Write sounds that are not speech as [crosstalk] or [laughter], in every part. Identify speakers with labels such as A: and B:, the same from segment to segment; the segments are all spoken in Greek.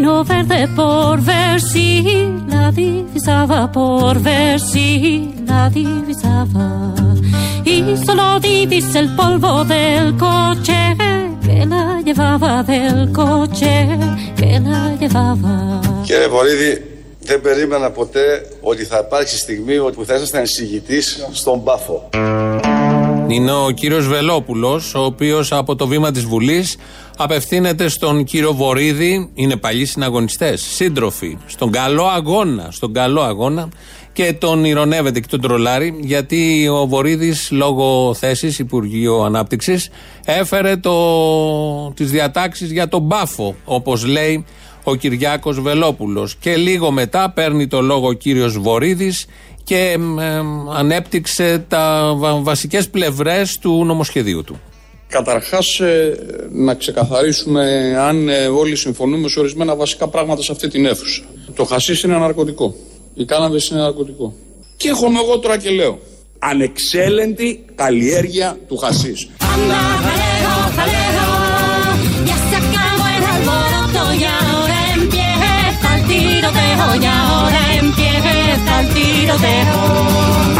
A: me subí a un pino verde por ver si la divisaba, por ver si la divisaba. Y solo divisé el polvo del coche que la llevaba, del coche que la llevaba.
B: Κύριε Βορύδη, δεν περίμενα ποτέ ότι θα υπάρξει στιγμή που θα ήσασταν εισηγητής στον Πάφο.
C: Είναι ο κύριος Βελόπουλος, ο οποίος από το βήμα της Βουλής απευθύνεται στον κύριο Βορύδη. Είναι παλιοί συναγωνιστές, σύντροφοι, στον καλό αγώνα. Στον καλό αγώνα και τον ηρωνεύεται και τον τρολάρει, γιατί ο Βορύδης, λόγω θέσης Υπουργείο Ανάπτυξης, έφερε το, τις διατάξεις για τον μπάφο, όπως λέει ο Κυριάκος Βελόπουλος και λίγο μετά παίρνει το λόγο ο κύριος Βορύδης και ανέπτυξε τα βασικές πλευρές του νομοσχεδίου του.
D: Καταρχάς ε, να ξεκαθαρίσουμε αν ε, όλοι συμφωνούμε σε ορισμένα βασικά πράγματα σε αυτή την αίθουσα. Το χασίς είναι ναρκωτικό. Η κάναβες είναι ναρκωτικό. Και έχω εγώ τώρα και λέω. Ανεξέλεγκτη καλλιέργεια του χασίς.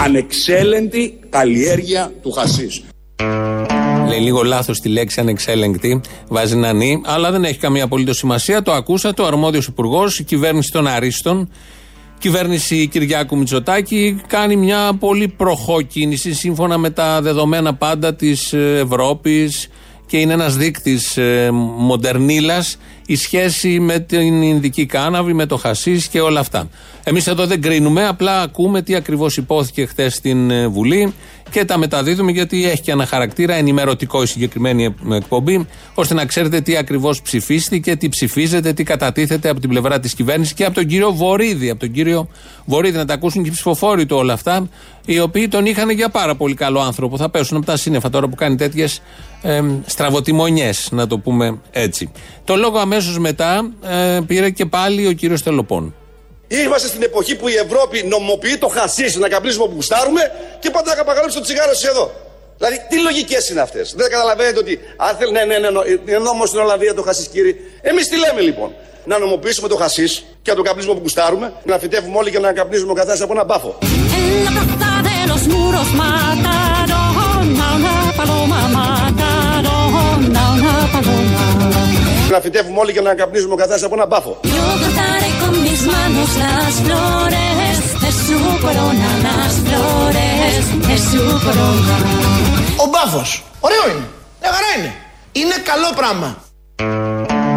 D: Ανεξέλεγκτη καλλιέργεια του χασίς.
C: Λέει λίγο λάθος τη λέξη ανεξέλεγκτη, βάζει να νι, αλλά δεν έχει καμία απολύτως σημασία. Το ακούσατε, ο αρμόδιος υπουργός, η κυβέρνηση των Αρίστων, κυβέρνηση Κυριάκου Μητσοτάκη κάνει μια πολύ προχώ κίνηση σύμφωνα με τα δεδομένα πάντα της Ευρώπης και είναι ένας δείκτης ε, μοντερνίλα η σχέση με την Ινδική κάναβη, με το χασίς και όλα αυτά. Εμείς εδώ δεν κρίνουμε, απλά ακούμε τι ακριβώς υπόθηκε χθες στην ε, Βουλή και τα μεταδίδουμε γιατί έχει και ένα χαρακτήρα ενημερωτικό η συγκεκριμένη εκπομπή, ώστε να ξέρετε τι ακριβώς ψηφίστηκε, τι ψηφίζεται, τι κατατίθεται από την πλευρά της κυβέρνησης και από τον κύριο Βορύδη. Από τον κύριο Βορύδη να τα ακούσουν και οι ψηφοφόροι του όλα αυτά, οι οποίοι τον είχαν για πάρα πολύ καλό άνθρωπο. Θα πέσουν από τα σύννεφα τώρα που κάνει τέτοιες ε, στραβοτημονιέ, να το πούμε έτσι. Το λόγο αμέσως μετά ε, πήρε και πάλι ο κύριος Τελοπών.
B: Είμαστε στην εποχή που η Ευρώπη νομοποιεί το χασί να καπνίσουμε που γουστάρουμε και πάντα να καπαγαλέψει το τσιγάρο εδώ. Δηλαδή, τι λογικές είναι αυτές; Δεν καταλαβαίνετε ότι αν θέλει, ναι, ναι, ναι, είναι νόμο στην Ολλανδία το χασί, κύριε. Εμείς τι λέμε λοιπόν; Να νομοποιήσουμε το χασί και να το καπνίσουμε που γουστάρουμε, να φυτεύουμε όλοι και να καπνίσουμε ο καθένας από ένα μπάφο. Να φυτεύουμε όλοι και να καπνίζουμε ο καθένας από ένα μπάφο.
E: Ο μπάφος, ωραίο είναι, μια χαρά είναι, είναι καλό πράγμα.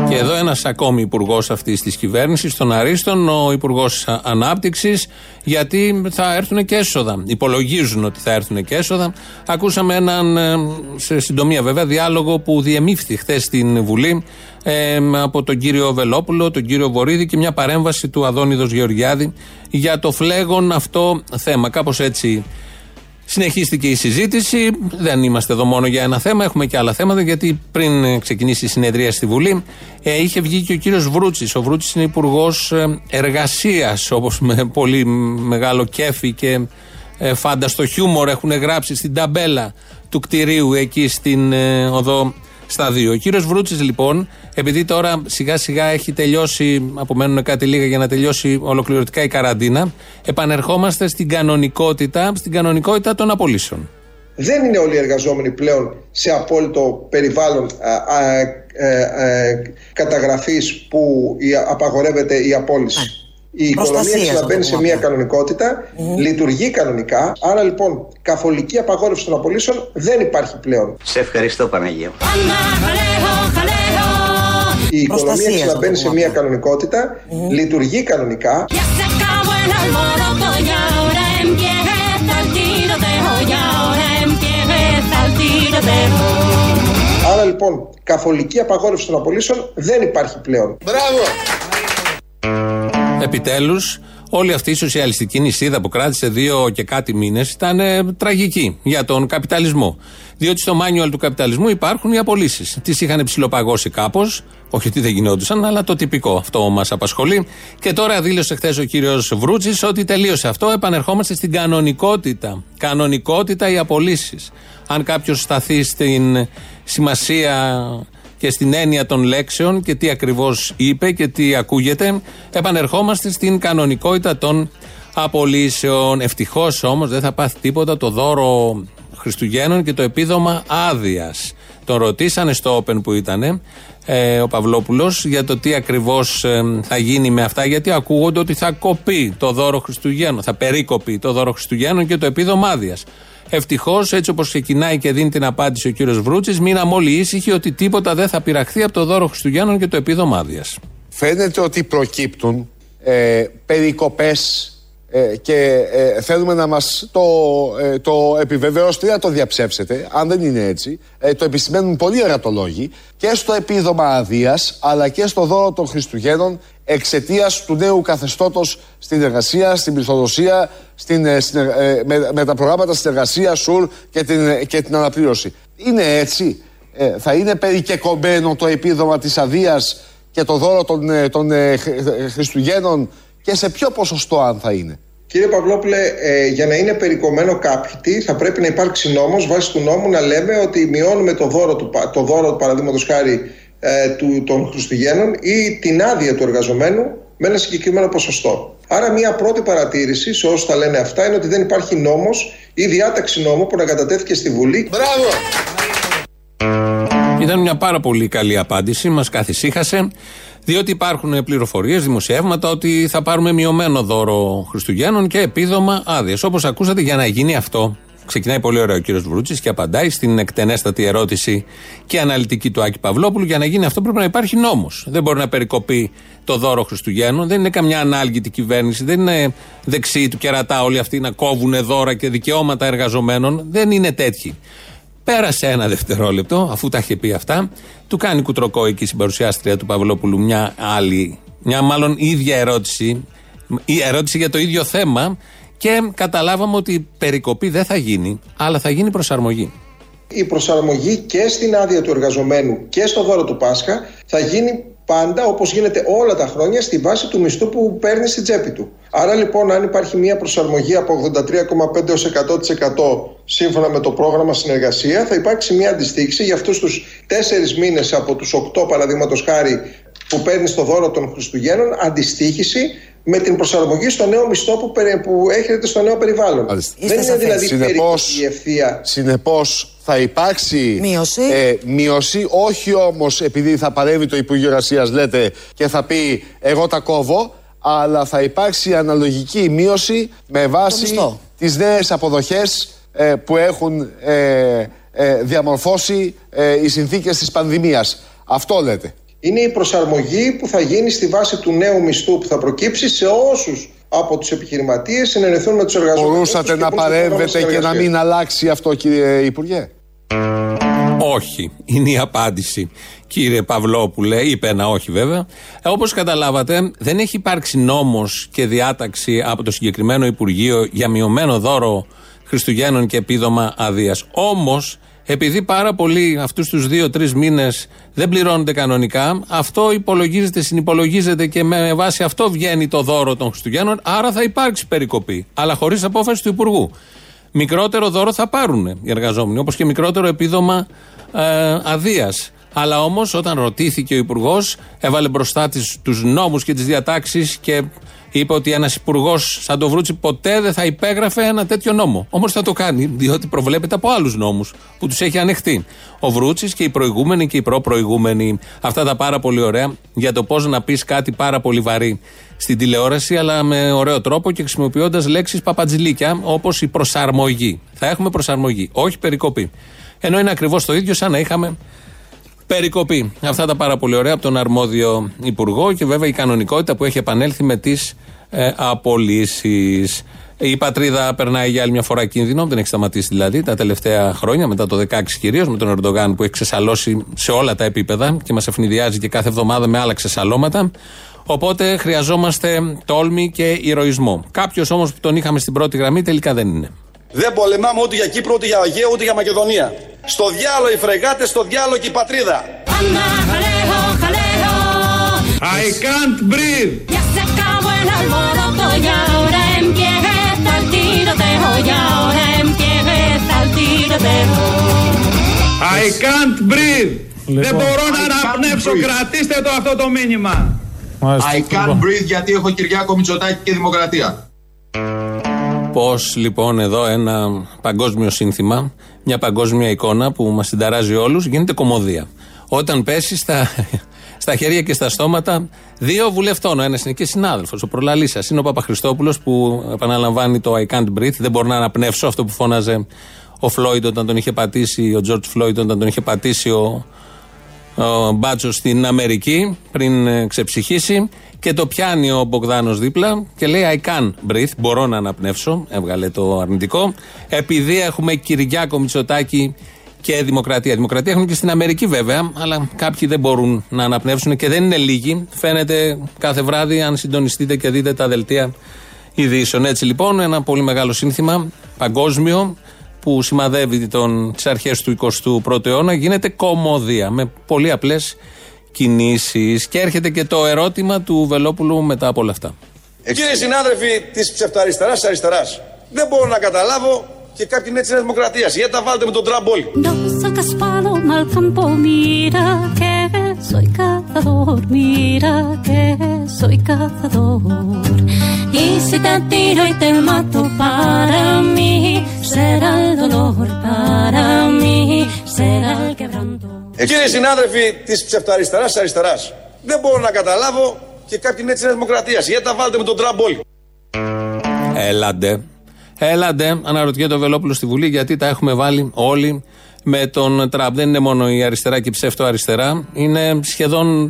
C: Και εδώ ένας ακόμη υπουργός αυτής της κυβέρνησης, των Αρίστων, ο Υπουργός Ανάπτυξης, γιατί θα έρθουν και έσοδα. Υπολογίζουν ότι θα έρθουν και έσοδα. Ακούσαμε έναν, ε, σε συντομία βέβαια, διάλογο που διεμήφθη χθες στην Βουλή ε, από τον κύριο Βελόπουλο, τον κύριο Βορύδη και μια παρέμβαση του Αδόνιδος Γεωργιάδη για το φλέγον αυτό θέμα. Κάπως έτσι Συνεχίστηκε η συζήτηση. Δεν είμαστε εδώ μόνο για ένα θέμα, έχουμε και άλλα θέματα. Γιατί πριν ξεκινήσει η συνεδρία στη Βουλή, ε, είχε βγει και ο κύριος Βρούτσης. Ο Βρούτσης είναι υπουργός ε, εργασίας, όπως με πολύ μεγάλο κέφι και ε, φάνταστο χιούμορ έχουν γράψει στην ταμπέλα του κτηρίου εκεί στην ε, οδό στα δύο. Ο κύριος Βρούτσης, λοιπόν, επειδή τώρα σιγά σιγά έχει τελειώσει, απομένουν κάτι λίγα για να τελειώσει ολοκληρωτικά η καραντίνα, επανερχόμαστε στην κανονικότητα, στην κανονικότητα των απολύσεων.
F: Δεν είναι όλοι οι εργαζόμενοι πλέον σε απόλυτο περιβάλλον ε, καταγραφής που απαγορεύεται η απόλυση. Η οικονομία ξαναμπαίνει σε μια κανονικότητα, λειτουργεί κανονικά. Άρα λοιπόν, καθολική απαγόρευση των απολύσεων δεν υπάρχει πλέον.
G: Σε ευχαριστώ, Παναγία.
F: Η οικονομία ξαναμπαίνει σε μια κανονικότητα, λειτουργεί κανονικά. Άρα λοιπόν, καθολική απαγόρευση των απολύσεων δεν υπάρχει πλέον.
E: Μπράβο!
C: Επιτέλους, όλη αυτή η σοσιαλιστική νησίδα που κράτησε δύο και κάτι μήνες ήταν ε, τραγική για τον καπιταλισμό. Διότι στο μάνιουαλ του καπιταλισμού υπάρχουν οι απολύσεις. Τις είχαν ψηλοπαγώσει κάπως, όχι ότι δεν γινόντουσαν, αλλά το τυπικό. Αυτό μας απασχολεί. Και τώρα δήλωσε χθες ο κύριος Βρούτση ότι τελείωσε αυτό. Επανερχόμαστε στην κανονικότητα. Κανονικότητα οι απολύσεις. Αν κάποιος σταθεί στην σημασία και στην έννοια των λέξεων και τι ακριβώς είπε και τι ακούγεται, επανερχόμαστε στην κανονικότητα των απολύσεων. Ευτυχώς όμως δεν θα πάθει τίποτα το δώρο Χριστουγέννων και το επίδομα άδειας. Τον ρωτήσανε στο Open που ήταν ε, ο Παυλόπουλος για το τι ακριβώς ε, θα γίνει με αυτά, γιατί ακούγονται ότι θα κοπεί το δώρο Χριστουγέννων, θα περίκοπει το δώρο Χριστουγέννων και το επίδομα άδειας. Ευτυχώς, έτσι όπως ξεκινάει και δίνει την απάντηση ο κύριος Βρούτσης, μείναμε όλοι ήσυχοι ότι τίποτα δεν θα πειραχθεί από το δώρο Χριστουγέννων και το επίδομα άδεια.
G: Φαίνεται ότι προκύπτουν ε, περικοπές ε, και ε, θέλουμε να μας το, ε, το επιβεβαιώσετε, να το διαψεύσετε, αν δεν είναι έτσι. Ε, το επισημαίνουν πολλοί ερατολόγοι και στο επίδομα αδεία, αλλά και στο δώρο των Χριστουγέννων εξαιτίας του νέου καθεστώτος στην εργασία, στην πληθοδοσία, στην, με, με, τα προγράμματα συνεργασία, ΣΟΥΡ και την, και την αναπλήρωση. Είναι έτσι. θα είναι περικεκομμένο το επίδομα της αδείας και το δώρο των, των Χριστουγέννων και σε ποιο ποσοστό αν θα είναι;
F: Κύριε Παυλόπουλε, ε, για να είναι περικομμένο κάτι, θα πρέπει να υπάρξει νόμος βάσει του νόμου να λέμε ότι μειώνουμε το δώρο του, το δώρο του παραδείγματος χάρη ε, του, των Χριστουγέννων ή την άδεια του εργαζομένου με ένα συγκεκριμένο ποσοστό. Άρα, μια πρώτη παρατήρηση σε όσους τα λένε αυτά είναι ότι δεν υπάρχει νόμος ή διάταξη νόμου που να κατατέθηκε στη Βουλή.
G: Μπράβο!
C: Ήταν μια πάρα πολύ καλή απάντηση, μας καθησύχασε. Διότι υπάρχουν πληροφορίες, δημοσιεύματα ότι θα πάρουμε μειωμένο δώρο Χριστουγέννων και επίδομα άδειε. Όπως ακούσατε, για να γίνει αυτό, ξεκινάει πολύ ωραίο ο κύριος Βρούτσης και απαντάει στην εκτενέστατη ερώτηση και αναλυτική του Άκη Παυλόπουλου. Για να γίνει αυτό πρέπει να υπάρχει νόμος. Δεν μπορεί να περικοπεί το δώρο Χριστουγέννων. Δεν είναι καμιά ανάλγητη κυβέρνηση. Δεν είναι δεξί του κερατά όλοι αυτοί να κόβουν δώρα και δικαιώματα εργαζομένων. Δεν είναι τέτοιοι. Πέρασε ένα δευτερόλεπτο, αφού τα είχε πει αυτά, του κάνει κουτροκό εκεί στην παρουσιάστρια του Παυλόπουλου μια άλλη, μια μάλλον ίδια ερώτηση, η ερώτηση για το ίδιο θέμα και καταλάβαμε ότι η περικοπή δεν θα γίνει, αλλά θα γίνει προσαρμογή.
F: Η προσαρμογή και στην άδεια του εργαζομένου και στο δώρο του Πάσχα θα γίνει πάντα όπως γίνεται όλα τα χρόνια στη βάση του μισθού που παίρνει στην τσέπη του. Άρα λοιπόν αν υπάρχει μια προσαρμογή από 83,5% 100% σύμφωνα με το πρόγραμμα συνεργασία θα υπάρξει μια αντιστοίξη για αυτούς τους τέσσερις μήνες από τους 8 παραδείγματος χάρη που παίρνει στο δώρο των Χριστουγέννων αντιστοίχηση με την προσαρμογή στο νέο μισθό που, που έχετε στο νέο περιβάλλον. Δεν είναι δηλαδή
G: συνεπώς,
F: ευθεία.
G: Συνεπώς θα υπάρξει
H: μείωση.
G: Ε, μείωση, όχι όμως επειδή θα παρέμβει το Υπουργείο Εργασίας, λέτε και θα πει εγώ τα κόβω, αλλά θα υπάρξει αναλογική μείωση με βάση τις νέες αποδοχές ε, που έχουν ε, ε, διαμορφώσει οι συνθήκες της πανδημίας. Αυτό λέτε
F: είναι η προσαρμογή που θα γίνει στη βάση του νέου μισθού που θα προκύψει σε όσους από τους επιχειρηματίες συνενεθούν με τους εργαζομένους.
G: Μπορούσατε να παρέμβετε και να μην αλλάξει αυτό κύριε Υπουργέ;
C: Όχι, είναι η απάντηση. Κύριε Παυλόπουλε, είπε ένα όχι βέβαια. Ε, Όπως καταλάβατε, δεν έχει υπάρξει νόμος και διάταξη από το συγκεκριμένο Υπουργείο για μειωμένο δώρο Χριστουγέννων και επίδομα αδείας. Όμως, επειδή πάρα πολλοί αυτούς τους δύο-τρει μήνες δεν πληρώνονται κανονικά, αυτό υπολογίζεται, συνυπολογίζεται και με βάση αυτό βγαίνει το δώρο των Χριστουγέννων. Άρα θα υπάρξει περικοπή. Αλλά χωρίς απόφαση του Υπουργού. Μικρότερο δώρο θα πάρουν οι εργαζόμενοι, όπως και μικρότερο επίδομα ε, αδείας. Αλλά όμως, όταν ρωτήθηκε ο Υπουργός, έβαλε μπροστά τους νόμους και τις διατάξεις και είπε ότι ένας υπουργός σαν το Βρούτσι ποτέ δεν θα υπέγραφε ένα τέτοιο νόμο. Όμως θα το κάνει, διότι προβλέπεται από άλλους νόμους που τους έχει ανεχτεί. Ο Βρούτσι και οι προηγούμενοι και οι προ-προηγούμενοι. Αυτά τα πάρα πολύ ωραία για το πώς να πεις κάτι πάρα πολύ βαρύ στην τηλεόραση, αλλά με ωραίο τρόπο και χρησιμοποιώντας λέξεις παπατζηλίκια όπως η προσαρμογή. Θα έχουμε προσαρμογή, όχι περικοπή. Ενώ είναι ακριβώς το ίδιο σαν να είχαμε περικοπή. Αυτά τα πάρα πολύ ωραία από τον αρμόδιο Υπουργό και βέβαια η κανονικότητα που έχει επανέλθει με τις ε, απολύσεις. Η πατρίδα περνάει για άλλη μια φορά κίνδυνο, δεν έχει σταματήσει δηλαδή τα τελευταία χρόνια, μετά το 16 κυρίως, με τον Ερντογάν που έχει ξεσαλώσει σε όλα τα επίπεδα και μας ευνηδιάζει και κάθε εβδομάδα με άλλα ξεσαλώματα. Οπότε χρειαζόμαστε τόλμη και ηρωισμό. Κάποιος όμως που τον είχαμε στην πρώτη γραμμή τελικά δεν είναι.
B: Δεν πολεμάμε ούτε για Κύπρο, ούτε για Αγία, ούτε για Μακεδονία. Στο διάλογο οι φρεγάτες, στο διάλογο και η πατρίδα.
G: I can't breathe.
C: I can't breathe.
H: Δεν λοιπόν. μπορώ να αναπνεύσω, κρατήστε το αυτό το μήνυμα.
I: I can't breathe γιατί έχω Κυριάκο Μητσοτάκη και Δημοκρατία.
C: Πώ λοιπόν εδώ ένα παγκόσμιο σύνθημα, μια παγκόσμια εικόνα που μας συνταράζει όλους, γίνεται κομμωδία. Όταν πέσεις στα, [laughs] στα χέρια και στα στόματα δύο βουλευτών. Ο ένας είναι και συνάδελφος, ο προλαλής σας. Είναι ο Παπαχριστόπουλος που επαναλαμβάνει το I can't breathe. Δεν μπορώ να αναπνεύσω αυτό που φώναζε ο Φλόιντ όταν τον είχε πατήσει, ο Τζορτ Φλόιντ όταν τον είχε πατήσει ο, ο Μπάτσος στην Αμερική πριν ε, ξεψυχήσει. Και το πιάνει ο Μπογδάνος δίπλα και λέει I can breathe. Μπορώ να αναπνεύσω. Έβγαλε το αρνητικό. Επειδή έχουμε Κυριάκο Μητσοτάκη και Δημοκρατία. Δημοκρατία έχουν και στην Αμερική βέβαια, αλλά κάποιοι δεν μπορούν να αναπνεύσουν και δεν είναι λίγοι. Φαίνεται κάθε βράδυ, αν συντονιστείτε και δείτε τα δελτία ειδήσεων. Έτσι λοιπόν, ένα πολύ μεγάλο σύνθημα παγκόσμιο που σημαδεύει τις αρχές του 21ου αιώνα γίνεται κομμωδία με πολύ απλές κινήσεις. Και έρχεται και το ερώτημα του Βελόπουλου μετά από όλα αυτά.
B: Κύριοι συνάδελφοι της ψευταριστερά αριστεράς, δεν μπορώ να καταλάβω και κάποιοι είναι της Νέας Δημοκρατίας. Γιατί τα βάλετε με τον Τραμπ όλοι. Y si te tiro y te mato para mí, será el dolor para quebranto. Ε, κύριοι συνάδελφοι της ψευταριστερά αριστεράς, δεν μπορώ να καταλάβω και κάποιοι είναι της Νέας Δημοκρατίας. Γιατί τα βάλετε με τον Τραμπ όλοι.
C: Έλαντε. Έλαντε, αναρωτιέται ο Βελόπουλος στη Βουλή, γιατί τα έχουμε βάλει όλοι με τον Τραμπ. Δεν είναι μόνο η αριστερά και η ψεύτο-αριστερά. Είναι σχεδόν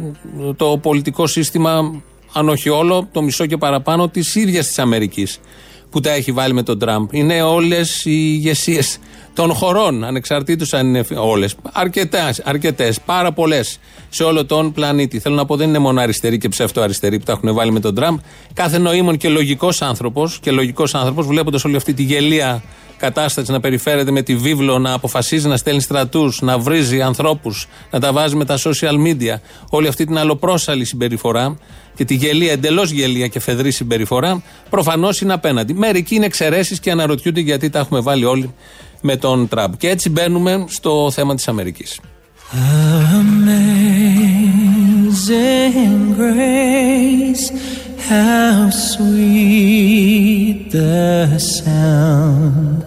C: το πολιτικό σύστημα, αν όχι όλο, το μισό και παραπάνω της ίδιας της Αμερικής που τα έχει βάλει με τον Τραμπ. Είναι όλες οι ηγεσίες των χωρών, ανεξαρτήτως αν είναι όλες. Αρκετές, πάρα πολλές σε όλο τον πλανήτη. Θέλω να πω, δεν είναι μόνο αριστεροί και ψεύτο-αριστεροί που τα έχουν βάλει με τον Τραμπ. Κάθε νοήμων και λογικός άνθρωπος, και λογικός άνθρωπος, βλέποντας όλη αυτή τη γελία κατάσταση να περιφέρεται με τη βίβλο, να αποφασίζει να στέλνει στρατούς, να βρίζει ανθρώπους, να τα βάζει με τα social media, όλη αυτή την αλλοπρόσαλη συμπεριφορά και τη γελία, εντελώς γελία και φεδρή συμπεριφορά, προφανώς είναι απέναντι. Μερικοί είναι εξαιρέσεις και αναρωτιούνται γιατί τα έχουμε βάλει όλοι με τον Τραμπ. Και έτσι μπαίνουμε στο θέμα της Αμερικής. grace, how sweet the sound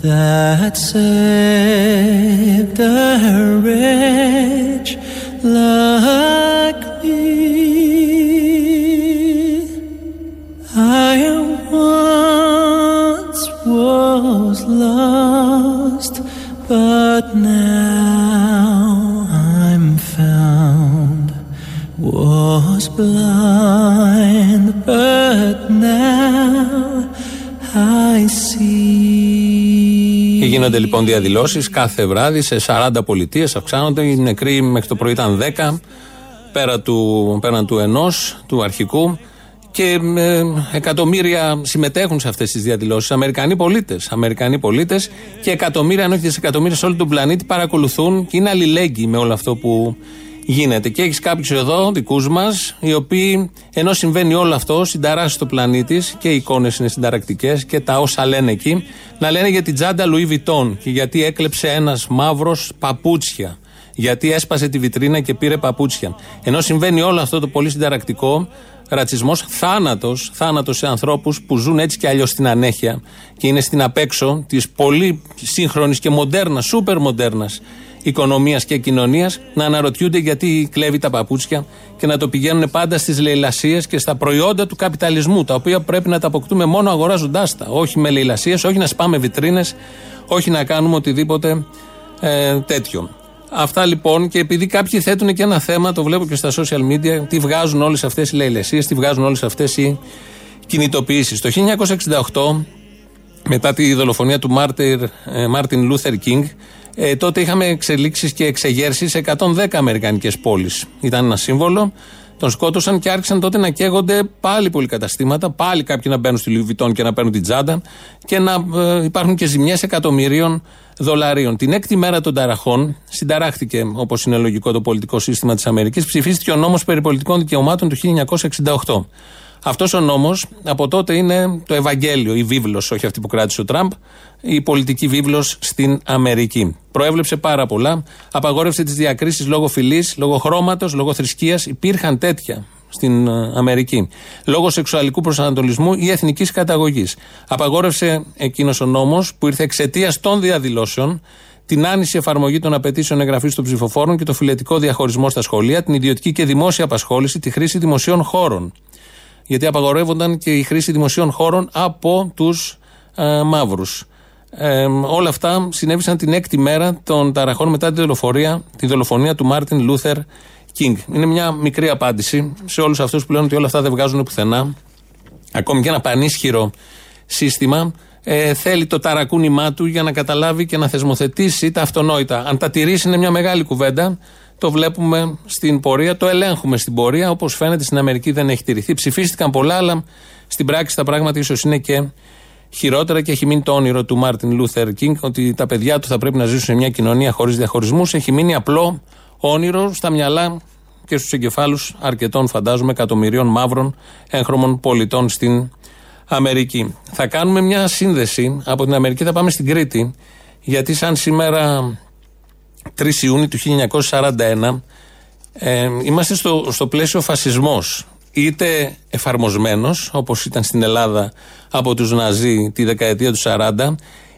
C: that saved a wretch like me. I once was lost, but now Was blind, but now I see. Και γίνονται λοιπόν διαδηλώσεις κάθε βράδυ σε 40 πολιτείες. Αυξάνονται. Οι νεκροί μέχρι το πρωί ήταν 10, πέρα του, πέραν του ενός, του αρχικού. Και ε, εκατομμύρια συμμετέχουν σε αυτές τις διαδηλώσεις. Αμερικανοί πολίτες. Αμερικανοί πολίτες και εκατομμύρια, αν όχι δισεκατομμύρια σε όλο τον πλανήτη παρακολουθούν και είναι αλληλέγγυοι με όλο αυτό που γίνεται. Και έχεις κάποιους εδώ, δικούς μας, οι οποίοι ενώ συμβαίνει όλο αυτό, συνταράσσει το πλανήτη και οι εικόνες είναι συνταρακτικές και τα όσα λένε εκεί, να λένε για την τσάντα Louis Vuitton και γιατί έκλεψε ένας μαύρος παπούτσια. Γιατί έσπασε τη βιτρίνα και πήρε παπούτσια. Ενώ συμβαίνει όλο αυτό το πολύ συνταρακτικό, ρατσισμός, θάνατος, θάνατος σε ανθρώπους που ζουν έτσι κι αλλιώς στην ανέχεια και είναι στην απέξω της πολύ σύγχρονης και μοντέρνας, σούπερ μοντέρνα οικονομίας και κοινωνίας να αναρωτιούνται γιατί κλέβει τα παπούτσια και να το πηγαίνουν πάντα στις λαιλασίες και στα προϊόντα του καπιταλισμού, τα οποία πρέπει να τα αποκτούμε μόνο αγοράζοντάς τα. Όχι με λαιλασίες, όχι να σπάμε βιτρίνες, όχι να κάνουμε οτιδήποτε ε, τέτοιο. Αυτά λοιπόν και επειδή κάποιοι θέτουν και ένα θέμα, το βλέπω και στα social media, τι βγάζουν όλες αυτές οι λεηλασίες, τι βγάζουν όλες αυτές οι κινητοποιήσεις. Το 1968, μετά τη δολοφονία του Μάρτιν Λούθερ Κίνγκ, ε, τότε είχαμε εξελίξεις και εξεγέρσεις σε 110 Αμερικανικές πόλεις. Ήταν ένα σύμβολο. Τον σκότωσαν και άρχισαν τότε να καίγονται πάλι πολυκαταστήματα, πάλι κάποιοι να μπαίνουν στη Λουί Βιτόν και να παίρνουν την τσάντα και να ε, υπάρχουν και ζημιές εκατομμυρίων δολαρίων. Την έκτη μέρα των ταραχών συνταράχθηκε, όπως είναι λογικό, το πολιτικό σύστημα της Αμερικής. Ψηφίστηκε ο νόμος περί πολιτικών δικαιωμάτων του 1968. Αυτός ο νόμος από τότε είναι το Ευαγγέλιο, η βίβλος, όχι αυτή που κράτησε ο Τραμπ, η πολιτική βίβλος στην Αμερική. Προέβλεψε πάρα πολλά. Απαγόρευσε τις διακρίσεις λόγω φυλής, λόγω χρώματος, λόγω θρησκείας. Υπήρχαν τέτοια στην ε, Αμερική. Λόγω σεξουαλικού προσανατολισμού ή εθνικής καταγωγής. Απαγόρευσε εκείνος ο νόμος που ήρθε εξαιτίας των διαδηλώσεων την άνιση εφαρμογή των απαιτήσεων εγγραφής των ψηφοφόρων και το φιλετικό διαχωρισμό στα σχολεία, την ιδιωτική και δημόσια απασχόληση, τη χρήση δημοσίων χώρων. Γιατί απαγορεύονταν και η χρήση δημοσίων χώρων από τους ε, μαύρους. Ε, όλα αυτά συνέβησαν την έκτη μέρα των ταραχών μετά τη δολοφονία, τη δολοφονία του Μάρτιν Λούθερ Κίνγκ. Είναι μια μικρή απάντηση σε όλους αυτούς που λένε ότι όλα αυτά δεν βγάζουν πουθενά. Ακόμη και ένα πανίσχυρο σύστημα ε, θέλει το ταρακούνημά του για να καταλάβει και να θεσμοθετήσει τα αυτονόητα. Αν τα τηρήσει είναι μια μεγάλη κουβέντα. Το βλέπουμε στην πορεία, το ελέγχουμε στην πορεία. Όπως φαίνεται στην Αμερική δεν έχει τηρηθεί. Ψηφίστηκαν πολλά, αλλά στην πράξη τα πράγματα ίσως είναι και χειρότερα και έχει μείνει το όνειρο του Μάρτιν Λούθερ Κίνγκ ότι τα παιδιά του θα πρέπει να ζήσουν σε μια κοινωνία χωρίς διαχωρισμούς. Έχει μείνει απλό όνειρο στα μυαλά και στους εγκεφάλους αρκετών, φαντάζομαι, εκατομμυρίων μαύρων έγχρωμων πολιτών στην Αμερική. Θα κάνουμε μια σύνδεση από την Αμερική, θα πάμε στην Κρήτη, γιατί σαν σήμερα 3 Ιούνιου του 1941 ε, είμαστε στο, στο πλαίσιο φασισμός είτε εφαρμοσμένος όπως ήταν στην Ελλάδα από τους Ναζί τη δεκαετία του 40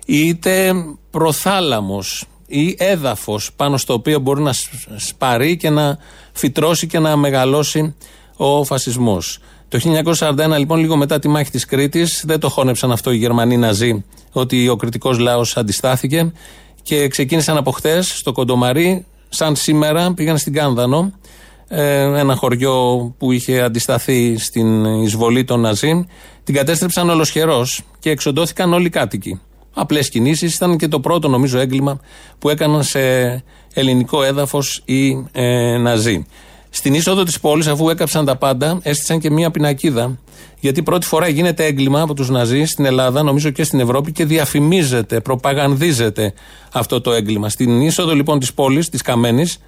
C: είτε προθάλαμος ή έδαφος πάνω στο οποίο μπορεί να σπαρεί και να φυτρώσει και να μεγαλώσει ο φασισμός. Το 1941, λοιπόν, λίγο μετά τη μάχη της Κρήτης, δεν το χώνεψαν αυτό οι Γερμανοί Ναζί, ότι ο κριτικός λαός αντιστάθηκε και ξεκίνησαν από χτες στο Κοντομαρί, σαν σήμερα πήγαν στην Κάνδανο, ε, ένα χωριό που είχε αντισταθεί στην εισβολή των Ναζί. Την κατέστρεψαν ολοσχερό και εξοντώθηκαν όλοι οι κάτοικοι. Απλές κινήσεις. Ήταν και το πρώτο, νομίζω, έγκλημα που έκαναν σε ελληνικό έδαφος οι ε, Ναζί. Στην είσοδο της πόλης, αφού έκαψαν τα πάντα, έστησαν και μία πινακίδα. Γιατί πρώτη φορά γίνεται έγκλημα από τους Ναζί στην Ελλάδα, νομίζω και στην Ευρώπη, και διαφημίζεται, προπαγανδίζεται αυτό το έγκλημα. Στην είσοδο λοιπόν της πόλης, της Καμένης,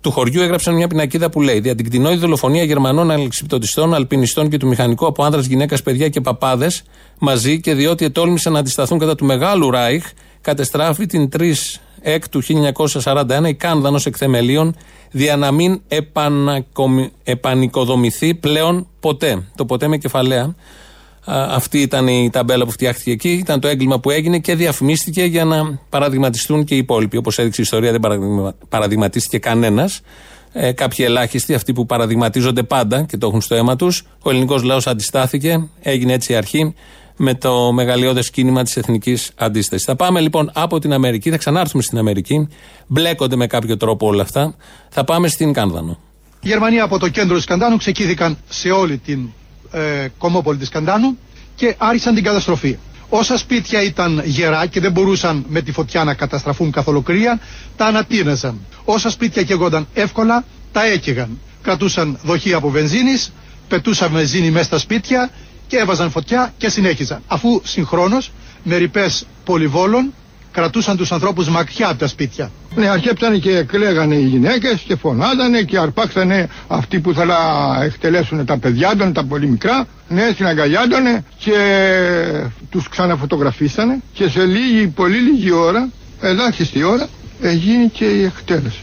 C: του χωριού έγραψαν μια πινακίδα που λέει: Δια την κτηνόη δολοφονία Γερμανών αλεξιπτωτιστών, αλπινιστών και του μηχανικού από άνδρας, γυναίκας, παιδιά και παπάδες μαζί και διότι ετόλμησαν να αντισταθούν κατά του μεγάλου Ράιχ, κατεστράφει την 3 εκ του 1941 η Κάνδανος εκθεμελίων δια να μην επανοικοδομηθεί πλέον ποτέ. Το ποτέ με κεφαλαία. Αυτή ήταν η ταμπέλα που φτιάχτηκε εκεί. Ήταν το έγκλημα που έγινε και διαφημίστηκε για να παραδειγματιστούν και οι υπόλοιποι. Όπως έδειξε η ιστορία, δεν παραδειγματίστηκε κανένας. Ε, κάποιοι ελάχιστοι, αυτοί που παραδειγματίζονται πάντα και το έχουν στο αίμα τους. Ο ελληνικός λαός αντιστάθηκε. Έγινε έτσι η αρχή με το μεγαλειώδες κίνημα της εθνικής αντίστασης. Θα πάμε λοιπόν από την Αμερική, θα ξανάρθουμε στην Αμερική. Μπλέκονται με κάποιο τρόπο όλα αυτά. Θα πάμε στην Κάνδανο.
J: Οι Γερμανοί από το κέντρο τη Κανδάνου ξεκίνηκαν σε όλη την ε, κομμόπολη της Κανδάνου και άρχισαν την καταστροφή. Όσα σπίτια ήταν γερά και δεν μπορούσαν με τη φωτιά να καταστραφούν καθ' ολοκλήρια, τα ανατείναζαν. Όσα σπίτια καίγονταν εύκολα, τα έκαιγαν. Κρατούσαν δοχεία από βενζίνης, πετούσαν βενζίνη μέσα στα σπίτια και έβαζαν φωτιά και συνέχιζαν. Αφού συγχρόνως με ρηπές πολυβόλων κρατούσαν του ανθρώπου μακριά από τα σπίτια.
K: Ναι, αρχέψανε και κλαίγανε οι γυναίκε και φωνάζανε και αρπάξανε αυτοί που θέλα εκτελέσουν τα παιδιά των, τα πολύ μικρά. Ναι, συναγκαλιάντανε και του ξαναφωτογραφίσανε και σε λίγη, πολύ λίγη ώρα, ελάχιστη ώρα, έγινε και η εκτέλεση.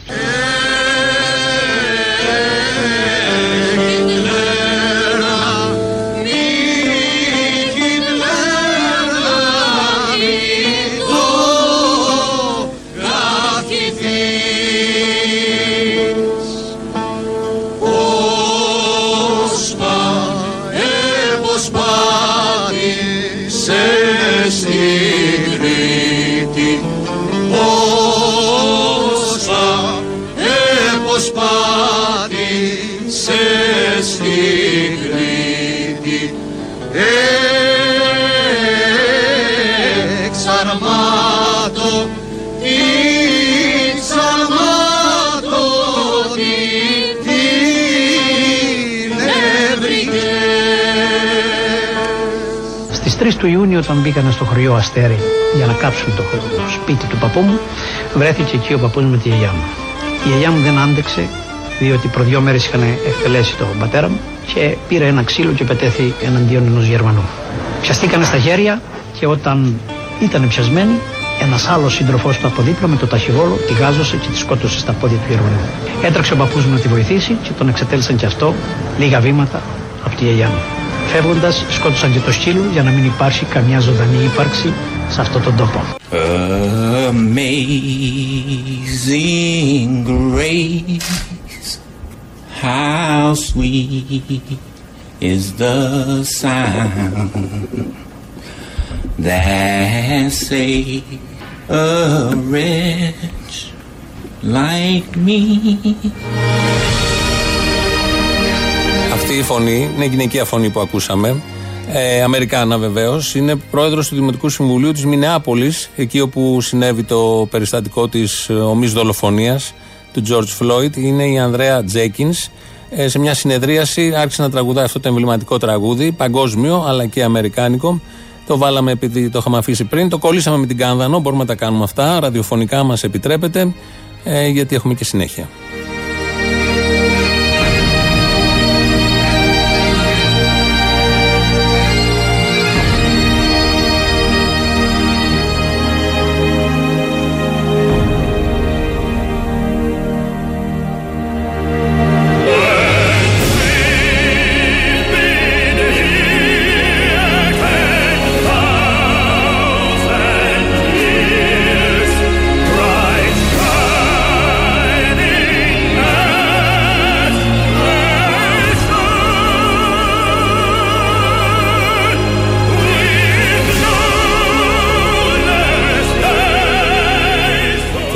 L: Του Ιούνιου όταν μπήκαν στο χωριό Αστέρι για να κάψουν το σπίτι του παππού μου βρέθηκε εκεί ο παππούς με τη γιαγιά μου. Η γιαγιά μου δεν άντεξε διότι προ δύο μέρες είχαν εκτελέσει τον πατέρα μου και πήρε ένα ξύλο και πετέθη εναντίον ενός Γερμανού. Πιαστήκανε στα χέρια και όταν ήταν πιασμένοι ένας άλλος σύντροφός του από δίπλα με το ταχυγόλο τη γάζωσε και τη σκότωσε στα πόδια του Γερμανού. Έτρεξε ο παππούς μου να τη βοηθήσει και τον εξετέλισαν και αυτό λίγα βήματα από τη γιαγιά μου. Φεύγοντας, σκότωσαν και το σκύλο για να μην υπάρχει καμιά ζωντανή ύπαρξη σε αυτόν τον τόπο.
M: Amazing grace, how sweet is the sound that saved a wretch like me.
C: Αυτή η φωνή είναι η γυναικεία φωνή που ακούσαμε. Ε, Αμερικάνα βεβαίως. Είναι πρόεδρος του Δημοτικού Συμβουλίου της Μινεάπολης, εκεί όπου συνέβη το περιστατικό της ομής δολοφονίας του George Floyd. Είναι η Ανδρέα Τζέκινς. Ε, σε μια συνεδρίαση άρχισε να τραγουδάει αυτό το εμβληματικό τραγούδι, παγκόσμιο αλλά και αμερικάνικο. Το βάλαμε επειδή το είχαμε αφήσει πριν. Το κολλήσαμε με την Κάνδανο. Μπορούμε να τα κάνουμε αυτά. Ραδιοφωνικά μας επιτρέπεται, ε, γιατί έχουμε και συνέχεια.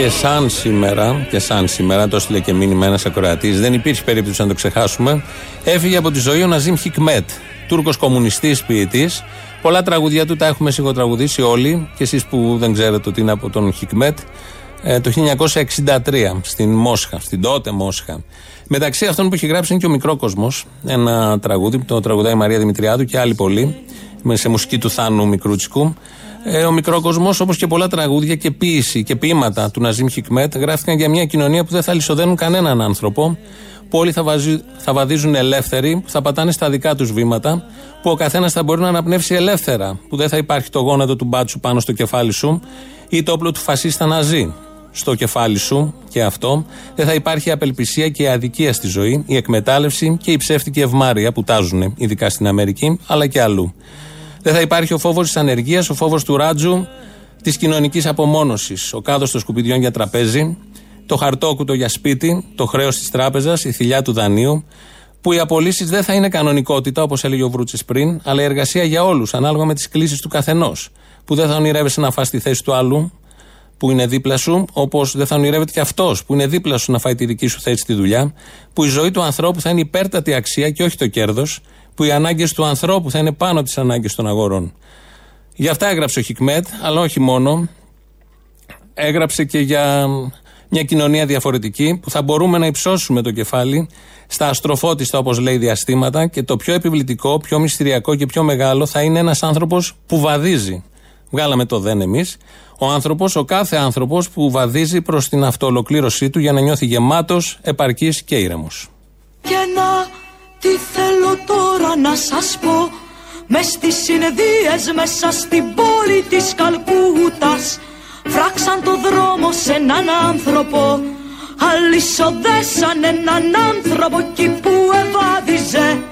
C: Και σαν σήμερα, και σαν σήμερα, το έστειλε και μήνυμα ένας ακροατής, δεν υπήρχε περίπτωση να το ξεχάσουμε. Έφυγε από τη ζωή ο Ναζίμ Χικμέτ, Τούρκος κομμουνιστής ποιητής. Πολλά τραγουδιά του τα έχουμε σιγοτραγουδήσει όλοι, και εσείς που δεν ξέρετε ότι είναι από τον Χικμέτ. Ε, το 1963 στην Μόσχα, στην τότε Μόσχα. Μεταξύ αυτών που έχει γράψει είναι και ο Μικρό Κόσμο, ένα τραγούδι που το τραγουδάει η Μαρία Δημητριάδου και άλλοι πολλοί, σε μουσική του Θάνου Μικρούτσικου. Ε, ο μικρό κόσμο, όπως και πολλά τραγούδια και ποίηση και ποίηματα του Ναζίμ Χικμέτ, γράφτηκαν για μια κοινωνία που δεν θα λησοδένουν κανέναν άνθρωπο, που όλοι θα, βαζί, θα βαδίζουν ελεύθεροι, που θα πατάνε στα δικά τους βήματα, που ο καθένας θα μπορεί να αναπνεύσει ελεύθερα, που δεν θα υπάρχει το γόνατο του μπάτσου πάνω στο κεφάλι σου ή το όπλο του φασίστα ναζί στο κεφάλι σου και αυτό, δεν θα υπάρχει απελπισία και αδικία στη ζωή, η εκμετάλλευση και η ψεύτικη ευμάρεια που τάζουν, ειδικά στην Αμερική, αλλά και αλλού. Δεν θα υπάρχει ο φόβος της ανεργίας, ο φόβος του ράτζου, της κοινωνικής απομόνωσης, ο κάδος των σκουπιδιών για τραπέζι, το χαρτόκουτο για σπίτι, το χρέος της τράπεζας, η θηλιά του δανείου, που οι απολύσεις δεν θα είναι κανονικότητα, όπως έλεγε ο Βρούτσης πριν, αλλά η εργασία για όλους, ανάλογα με τις κλήσεις του καθενός. Που δεν θα ονειρεύεσαι να φας τη θέση του άλλου, που είναι δίπλα σου, όπως δεν θα ονειρεύεται και αυτός που είναι δίπλα σου να φάει τη δική σου θέση στη δουλειά, που η ζωή του ανθρώπου θα είναι υπέρτατη αξία και όχι το κέρδος, που οι ανάγκες του ανθρώπου θα είναι πάνω από τις ανάγκες των αγορών. Γι' αυτά έγραψε ο Χικμέτ, αλλά όχι μόνο. Έγραψε και για μια κοινωνία διαφορετική που θα μπορούμε να υψώσουμε το κεφάλι στα αστροφώτιστα, όπως λέει, διαστήματα και το πιο επιβλητικό, πιο μυστηριακό και πιο μεγάλο θα είναι ένας άνθρωπος που βαδίζει. Βγάλαμε το δεν εμείς. Ο άνθρωπος, ο κάθε άνθρωπος που βαδίζει προς την αυτοολοκλήρωσή του για να νιώθει γεμάτος, επαρκής και ήρεμος.
N: Και να τι θέλω τώρα να σας πω; Μες στις συνεδρίες μέσα στην πόλη της Καλκούτας. Φράξαν το δρόμο σε έναν άνθρωπο. Αλυσοδέσαν έναν άνθρωπο εκεί που ευάδιζε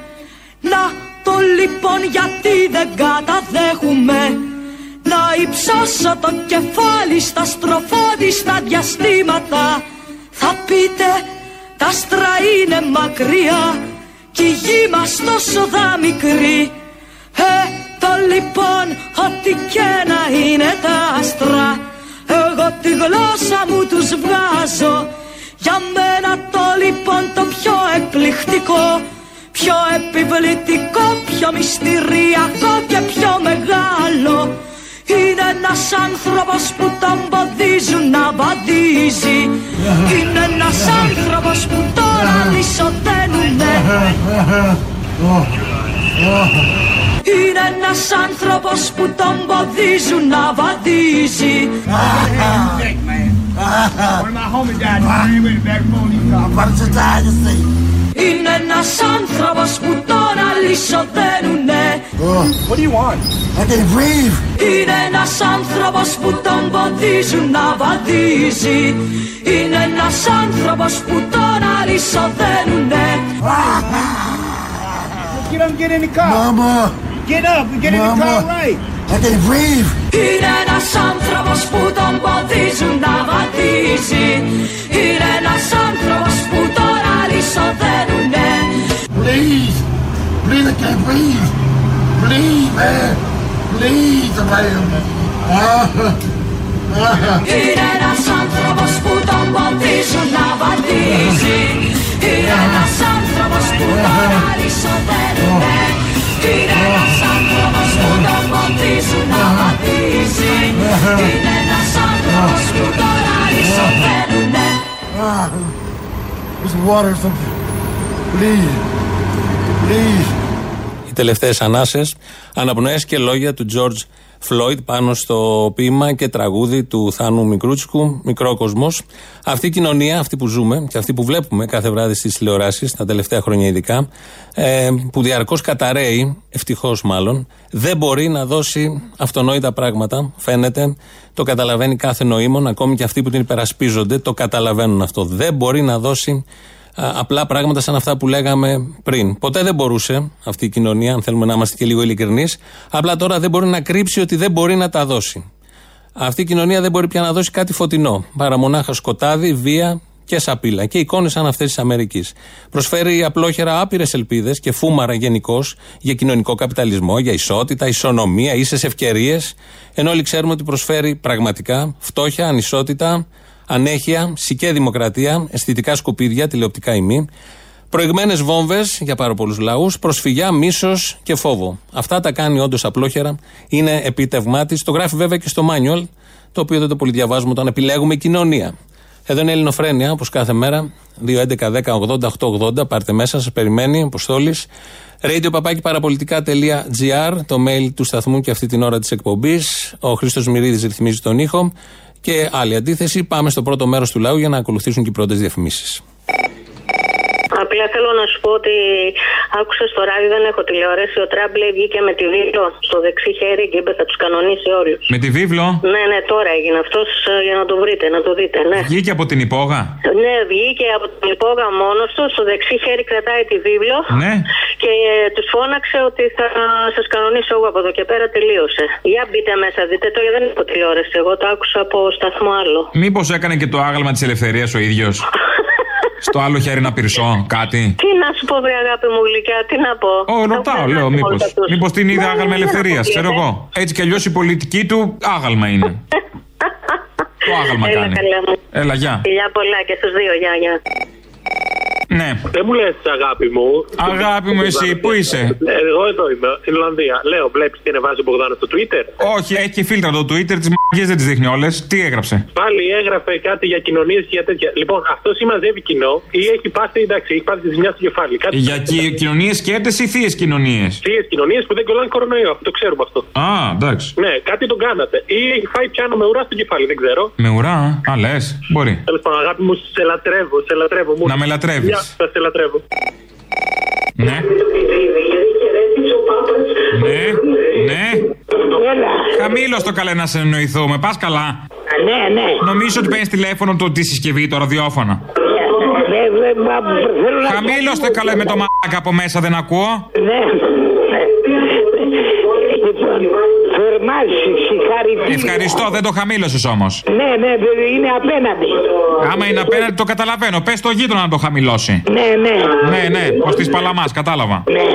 N: Να το λοιπόν γιατί δεν καταδέχουμε; Να υψώσω το κεφάλι στα στροφόδιστα διαστήματα. Θα πείτε τα άστρα είναι μακριά κι η γη μας τόσο δα μικρή. Ε, το λοιπόν ό,τι και να είναι τα άστρα Εγώ τη γλώσσα μου τους βγάζω. Για μένα το λοιπόν το πιο εκπληκτικό Πιο επιβλητικό, πιο μυστηριακό και πιο μεγάλο είναι ένας άνθρωπος που τον ποδίζουν να βαδίζει. Είναι ένας άνθρωπος που τώρα λυσοδένουνε Είναι ένας άνθρωπος που τον ποδίζουν να βαδίζει.
K: One of my homies died. I ain't ready back before these cars.
O: What did you die to see?
N: Είναι ένας άνθρωπος που τον αλυσοδένουνε
K: What do you want?
O: I can breathe.
N: Είναι ένας άνθρωπος που τον ποδίζουν να βαδίζει Είναι ένας άνθρωπος που τον αλυσοδένουνε
K: Get up, get in the car.
O: Mama,
K: Get up, get in the car
O: Mama.
K: right.
O: I can breathe.
N: Είναι ένας άνθρωπος που τον ποδίζουν να βαδίζει Είναι ένας άνθρωπος που τον αλυσοδένουνε
O: Please. Please, I can't breathe. Please, man. Please, man. Ah, ah.
N: Είναι ένας άνθρωπος που τον ποδίζουν να βαδίζει. Είναι ένας άνθρωπος που τον αλυσοδένουνε Είναι ένας άνθρωπος που τον ποδίζουν να βαδίζει. Είναι ένας άνθρωπος που τον αλυσοδένουνε
O: Ah, There's water or something. Please. Please.
C: Οι τελευταίε ανάσε, αναπνοέ και λόγια του George Floyd πάνω στο ποίημα και τραγούδι του Θάνου Μικρούτσικου, Μικρό Κοσμός. Αυτή η κοινωνία, αυτή που ζούμε και αυτή που βλέπουμε κάθε βράδυ στις τηλεοράσεις, τα τελευταία χρόνια ειδικά, ε, που διαρκώς καταραίει, ευτυχώς μάλλον, δεν μπορεί να δώσει αυτονόητα πράγματα. Φαίνεται, το καταλαβαίνει κάθε νοήμων, ακόμη και αυτοί που την υπερασπίζονται, το καταλαβαίνουν αυτό. Δεν μπορεί να δώσει α, απλά πράγματα σαν αυτά που λέγαμε πριν. Ποτέ δεν μπορούσε αυτή η κοινωνία, αν θέλουμε να είμαστε και λίγο ειλικρινείς, απλά τώρα δεν μπορεί να κρύψει ότι δεν μπορεί να τα δώσει. Αυτή η κοινωνία δεν μπορεί πια να δώσει κάτι φωτεινό. Παρά μονάχα σκοτάδι, βία και σαπίλα. Και εικόνες σαν αυτές της Αμερικής. Προσφέρει απλόχερα άπειρες ελπίδες και φούμαρα γενικώ για κοινωνικό καπιταλισμό, για ισότητα, ισονομία, ίσες ευκαιρίες. Ενώ όλοι ξέρουμε ότι προσφέρει πραγματικά φτώχεια, ανισότητα, ανέχεια, σικέ δημοκρατία, αισθητικά σκουπίδια, τηλεοπτικά ημί. Προηγμένες βόμβες για πάρα πολλούς λαούς, προσφυγιά, μίσος και φόβο. Αυτά τα κάνει όντως απλόχερα, είναι επίτευγμά της. Το γράφει βέβαια και στο manual, το οποίο δεν το πολύ διαβάζουμε όταν επιλέγουμε κοινωνία. Εδώ είναι η Ελληνοφρένεια, όπως κάθε μέρα. 2.11.10.80.880. Πάρτε μέσα, σας περιμένει. Αποστόλης. radio το mail του σταθμού και αυτή την ώρα της εκπομπής. Ο Χρήστος Μυρίδης ρυθμίζει τον ήχο. Και άλλη αντίθεση. Πάμε στο πρώτο μέρος του λαού για να ακολουθήσουν και οι πρώτες διαφημίσεις.
P: Απλά θέλω να σου πω ότι άκουσα στο ράδιο, δεν έχω τηλεόραση. Ο Τραμπ λέει βγήκε με τη βίβλο στο δεξί χέρι και είπε θα τους κανονίσει όλους.
Q: Με τη βίβλο;
P: Ναι, ναι, τώρα έγινε αυτός για να το βρείτε, να το δείτε. Ναι,
Q: Βγήκε από την υπόγα;
P: ναι βγήκε από την υπόγα μόνος του. Στο δεξί χέρι κρατάει τη βίβλο.
Q: Ναι.
P: Και ε, τους φώναξε ότι θα σας κανονίσω εγώ από εδώ και πέρα τελείωσε. Για μπείτε μέσα, δείτε το, γιατί δεν έχω τηλεόραση. Εγώ το άκουσα από σταθμό άλλο.
Q: Μήπως έκανε και το άγαλμα της ελευθερίας ο ίδιος; [laughs] Στο άλλο χέρι να πυρσώ, κάτι;
P: Τι να σου πω, βρε αγάπη μου γλυκιά, τι να πω.
Q: Ω, ρωτάω, λέω, μήπω. Μήπως την είδε
P: Ναι,
Q: άγαλμα
P: ναι,
Q: ελευθερίας,
P: ναι,
Q: ξέρω
P: ναι.
Q: εγώ. Έτσι κι αλλιώς η πολιτική του άγαλμα είναι. [laughs] Το άγαλμα
P: Έλα,
Q: κάνει.
P: καλέ μου.
Q: Έλα, γεια.
P: Φιλιά πολλά και στους δύο, γεια, γεια.
Q: Ναι.
R: Δεν μου λες αγάπη μου.
Q: Αγάπη μου, εσύ, πού είσαι;
R: Ε, Εγώ εδώ είμαι, στην Ολλανδία. Λέω, βλέπεις τι ανεβάζει ο Μπογδάνος στο Twitter;
Q: Όχι, έχει και φίλτρα το Twitter, τις μαγικέ δεν τις δείχνει όλες. Τι έγραψε;
R: Πάλι έγραφε κάτι για κοινωνίες και για τέτοια. Λοιπόν, αυτό ή μαζεύει κοινό ή έχει πάθει, εντάξει, έχει πάθει τη ζημιά στο κεφάλι. Κάτι
Q: Για κοινωνίες σκέτε ή θείες κοινωνίες;
R: Θείες κοινωνίες που δεν κολλάνε κορονοϊό. Αυτό το ξέρουμε αυτό.
Q: Α, εντάξει.
R: Ναι, κάτι τον κάνατε. Ή έχει φάει πιάνο με ουρά στο κεφάλι, δεν ξέρω.
Q: Με ουρά, α, λες. Μπορεί.
R: Τέλος πάντων, αγάπη μου, σε λατρεύω, σε λατρεύω. Μου.
Q: Να με λατρεύεις.
R: Γεια, θα σε λατρεύω.
Q: Ναι. Ναι, ναι. Χαμήλω το καλέ να σε εννοηθούμε. Πας καλά.
S: Ναι, ναι.
Q: Νομίζω ότι παίρνεις τηλέφωνο το τη συσκευή, το ραδιόφωνο. Χαμήλω το καλέ με το μαλάκα από μέσα, δεν ακούω.
S: Ναι. Λοιπόν, θερμά συγχαρητήρια.
Q: Ευχαριστώ, δεν το χαμήλωσες όμως.
S: Ναι, ναι, είναι απέναντι.
Q: Άμα είναι απέναντι, το καταλαβαίνω. Πες το γείτονα να το χαμηλώσει.
S: Ναι, ναι.
Q: Ναι, ναι, ω τη Παλαμάς, κατάλαβα.
S: Ναι.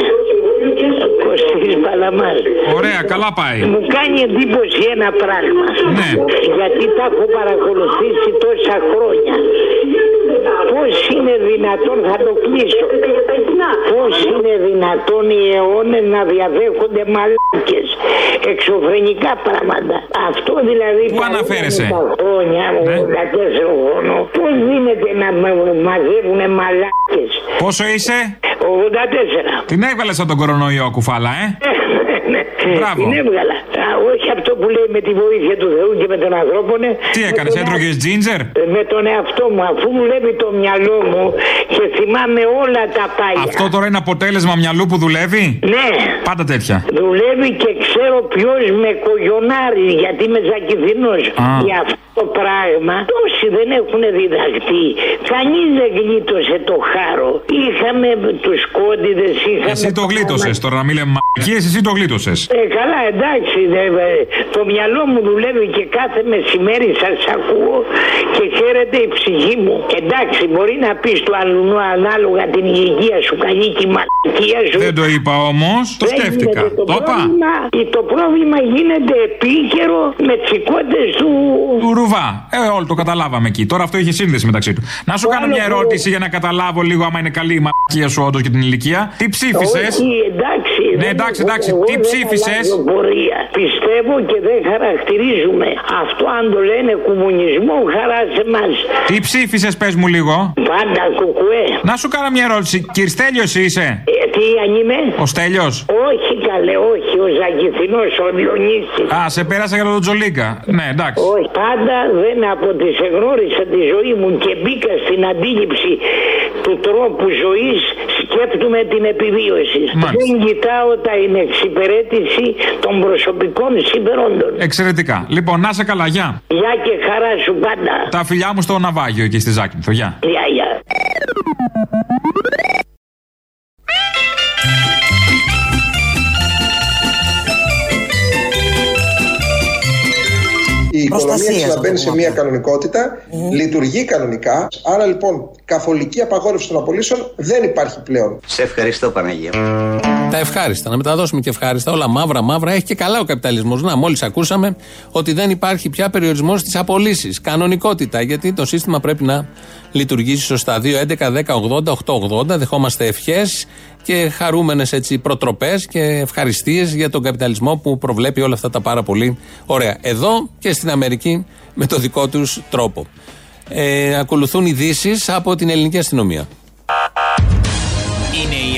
S: Κωστής Παλαμάς.
Q: Ωραία, καλά πάει.
S: Μου κάνει εντύπωση ένα πράγμα.
Q: Ναι.
S: Γιατί τα έχω παρακολουθήσει τόσα χρόνια. Πώς είναι δυνατόν, θα το κλείσω. Πώς είναι δυνατόν οι αιώνες να διαδέχονται μαλάκες; Εξωφρενικά πράγματα. Αυτό δηλαδή
Q: Πού
S: τα
Q: αναφέρεσαι;
S: 80 χρόνια, 84 χρόνο. Πώς δίνεται να μα- μαζεύουν μαλάκες;
Q: Πόσο είσαι;
S: 84.
Q: Την έβγαλες από τον κορονοϊό, κουφάλα, ε; Μπράβο.
S: Την έβγαλα. Α, όχι αυτό που λέει με τη βοήθεια του Θεού και με τον ανθρώπο. ναι.
Q: Τι
S: Με
Q: έκανες,
S: τον
Q: έτρωγες τζίντζερ;
S: ε, Με τον εαυτό μου, αφού δουλεύει το μυαλό μου και θυμάμαι όλα τα παλιά.
Q: Αυτό τώρα είναι αποτέλεσμα μυαλού που δουλεύει;
S: Ναι.
Q: Πάντα τέτοια.
S: Δουλεύει και ξέρω ποιος με κογιονάρει γιατί είμαι ζακηθινό.
Q: Α.
S: Για αυτό το πράγμα τόσοι δεν έχουν διδαχτεί. Κανείς δεν γλίτωσε το χάρο. Είχαμε τους κόντιδες, είχαμε.
Q: Εσύ το γλίτωσες. Τώρα να μην λέμε μαγικίε, εσύ το γλίτωσες.
S: Ε, καλά, εντάξει. Δε, ε, το μυαλό μου δουλεύει και κάθε μεσημέρι σας ακούω και χαίρεται η ψυχή μου. Εντάξει, μπορεί να πεις του αλλού ανάλογα την υγεία σου, καλή και η μαλακία σου.
Q: Δεν το είπα όμως, το
S: Δεν
Q: σκέφτηκα.
S: γίνεται.
Q: Το είπα.
S: πρόβλημα, το πρόβλημα γίνεται επίκαιρο με τσικότε του.
Q: Του ρουβά. Ε, όλο το καταλάβαμε εκεί. Τώρα αυτό είχε σύνδεση μεταξύ του. Να σου κάνω μια ερώτηση για να καταλάβω λίγο άμα είναι καλή η μαλακία σου όντως και την ηλικία. Τι ψήφισες;
S: Όχι, εντάξει.
Q: Ναι,
S: δεν-
Q: εντάξει, εντάξει.
S: εγώ
Q: Τι
S: δεν
Q: ψήφισες;
S: αλλάζω πορεία. Πιστεύω και δεν χαρακτηρίζουμε. Αυτό αν το λένε κομμουνισμό, χαρά σε εμά.
Q: Τι ψήφισες, πες μου λίγο;
S: Πάντα κουκουέ.
Q: Να σου κάνω μια ερώτηση. Κυρστέλιο είσαι;
S: Ε, τι αν είμαι;
Q: Ο Στέλιος.
S: Όχι καλέ, όχι. Ο Ζαγηθινός, ο Διονύσης.
Q: Α, σε πέρασα για τον Τζολίκα. Ναι, εντάξει.
S: Όχι, πάντα δεν από τη εγνώρισα τη ζωή μου και μπήκα στην αντίληψη του τρόπου ζωής σκέπτομαι την επιβίωση.
Q: Μάλιστα.
S: Δεν κοιτάω τα εξυπηρέτηση των προσωπικών συμφερόντων.
Q: Εξαιρετικά. Λοιπόν, να σε καλά, γεια.
S: Γεια και χαρά σου πάντα.
Q: Τα φιλιά μου στο ναυάγιο εκεί στη Ζάκυνθο. Γεια.
S: Γεια, γεια.
F: η οικονομία
T: Προστασίας,
F: ξαναμπαίνει
T: να
F: σε
T: το πούμε
F: μια κανονικότητα, λειτουργεί κανονικά. Άρα λοιπόν, καθολική απαγόρευση των απολύσεων δεν υπάρχει πλέον.
T: Σε ευχαριστώ Παναγία.
C: Τα ευχάριστα, να μεταδώσουμε και ευχάριστα. Όλα μαύρα, μαύρα. Έχει και καλά ο καπιταλισμός. Να, μόλις ακούσαμε ότι δεν υπάρχει πια περιορισμός στις απολύσεις. Κανονικότητα, γιατί το σύστημα πρέπει να λειτουργήσει σωστά. 2, 11, 10, 80, 8, 80. Δεχόμαστε ευχές και χαρούμενες προτροπές και ευχαριστίες για τον καπιταλισμό που προβλέπει όλα αυτά τα πάρα πολύ ωραία. Εδώ και στην Αμερική με το δικό τους τρόπο. Ε, ακολουθούν ειδήσεις από την ελληνική αστυνομία.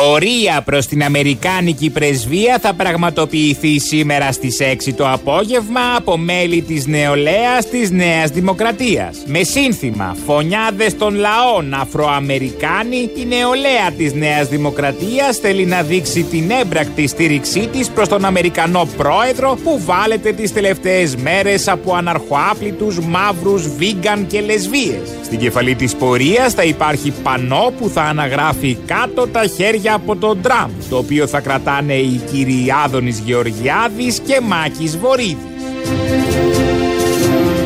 U: Πορεία προς την Αμερικάνικη πρεσβεία θα πραγματοποιηθεί σήμερα στις 6 το απόγευμα από μέλη της νεολαίας της Νέας Δημοκρατίας. Με σύνθημα «Φωνιάδες των λαών Αφροαμερικάνοι», η νεολαία της Νέας Δημοκρατίας θέλει να δείξει την έμπρακτη στήριξή της προς τον Αμερικανό πρόεδρο που βάλετε τις τελευταίες μέρες από αναρχοάπλητους, μαύρους, βίγκαν και λεσβίες. Στην κεφαλή της πορείας θα υπάρχει πανό που θα αναγράφει κάτω τα χέρια από τον Τραμπ, το οποίο θα κρατάνε οι κύριοι Άδωνης Γεωργιάδης και Μάκης Βορύδης.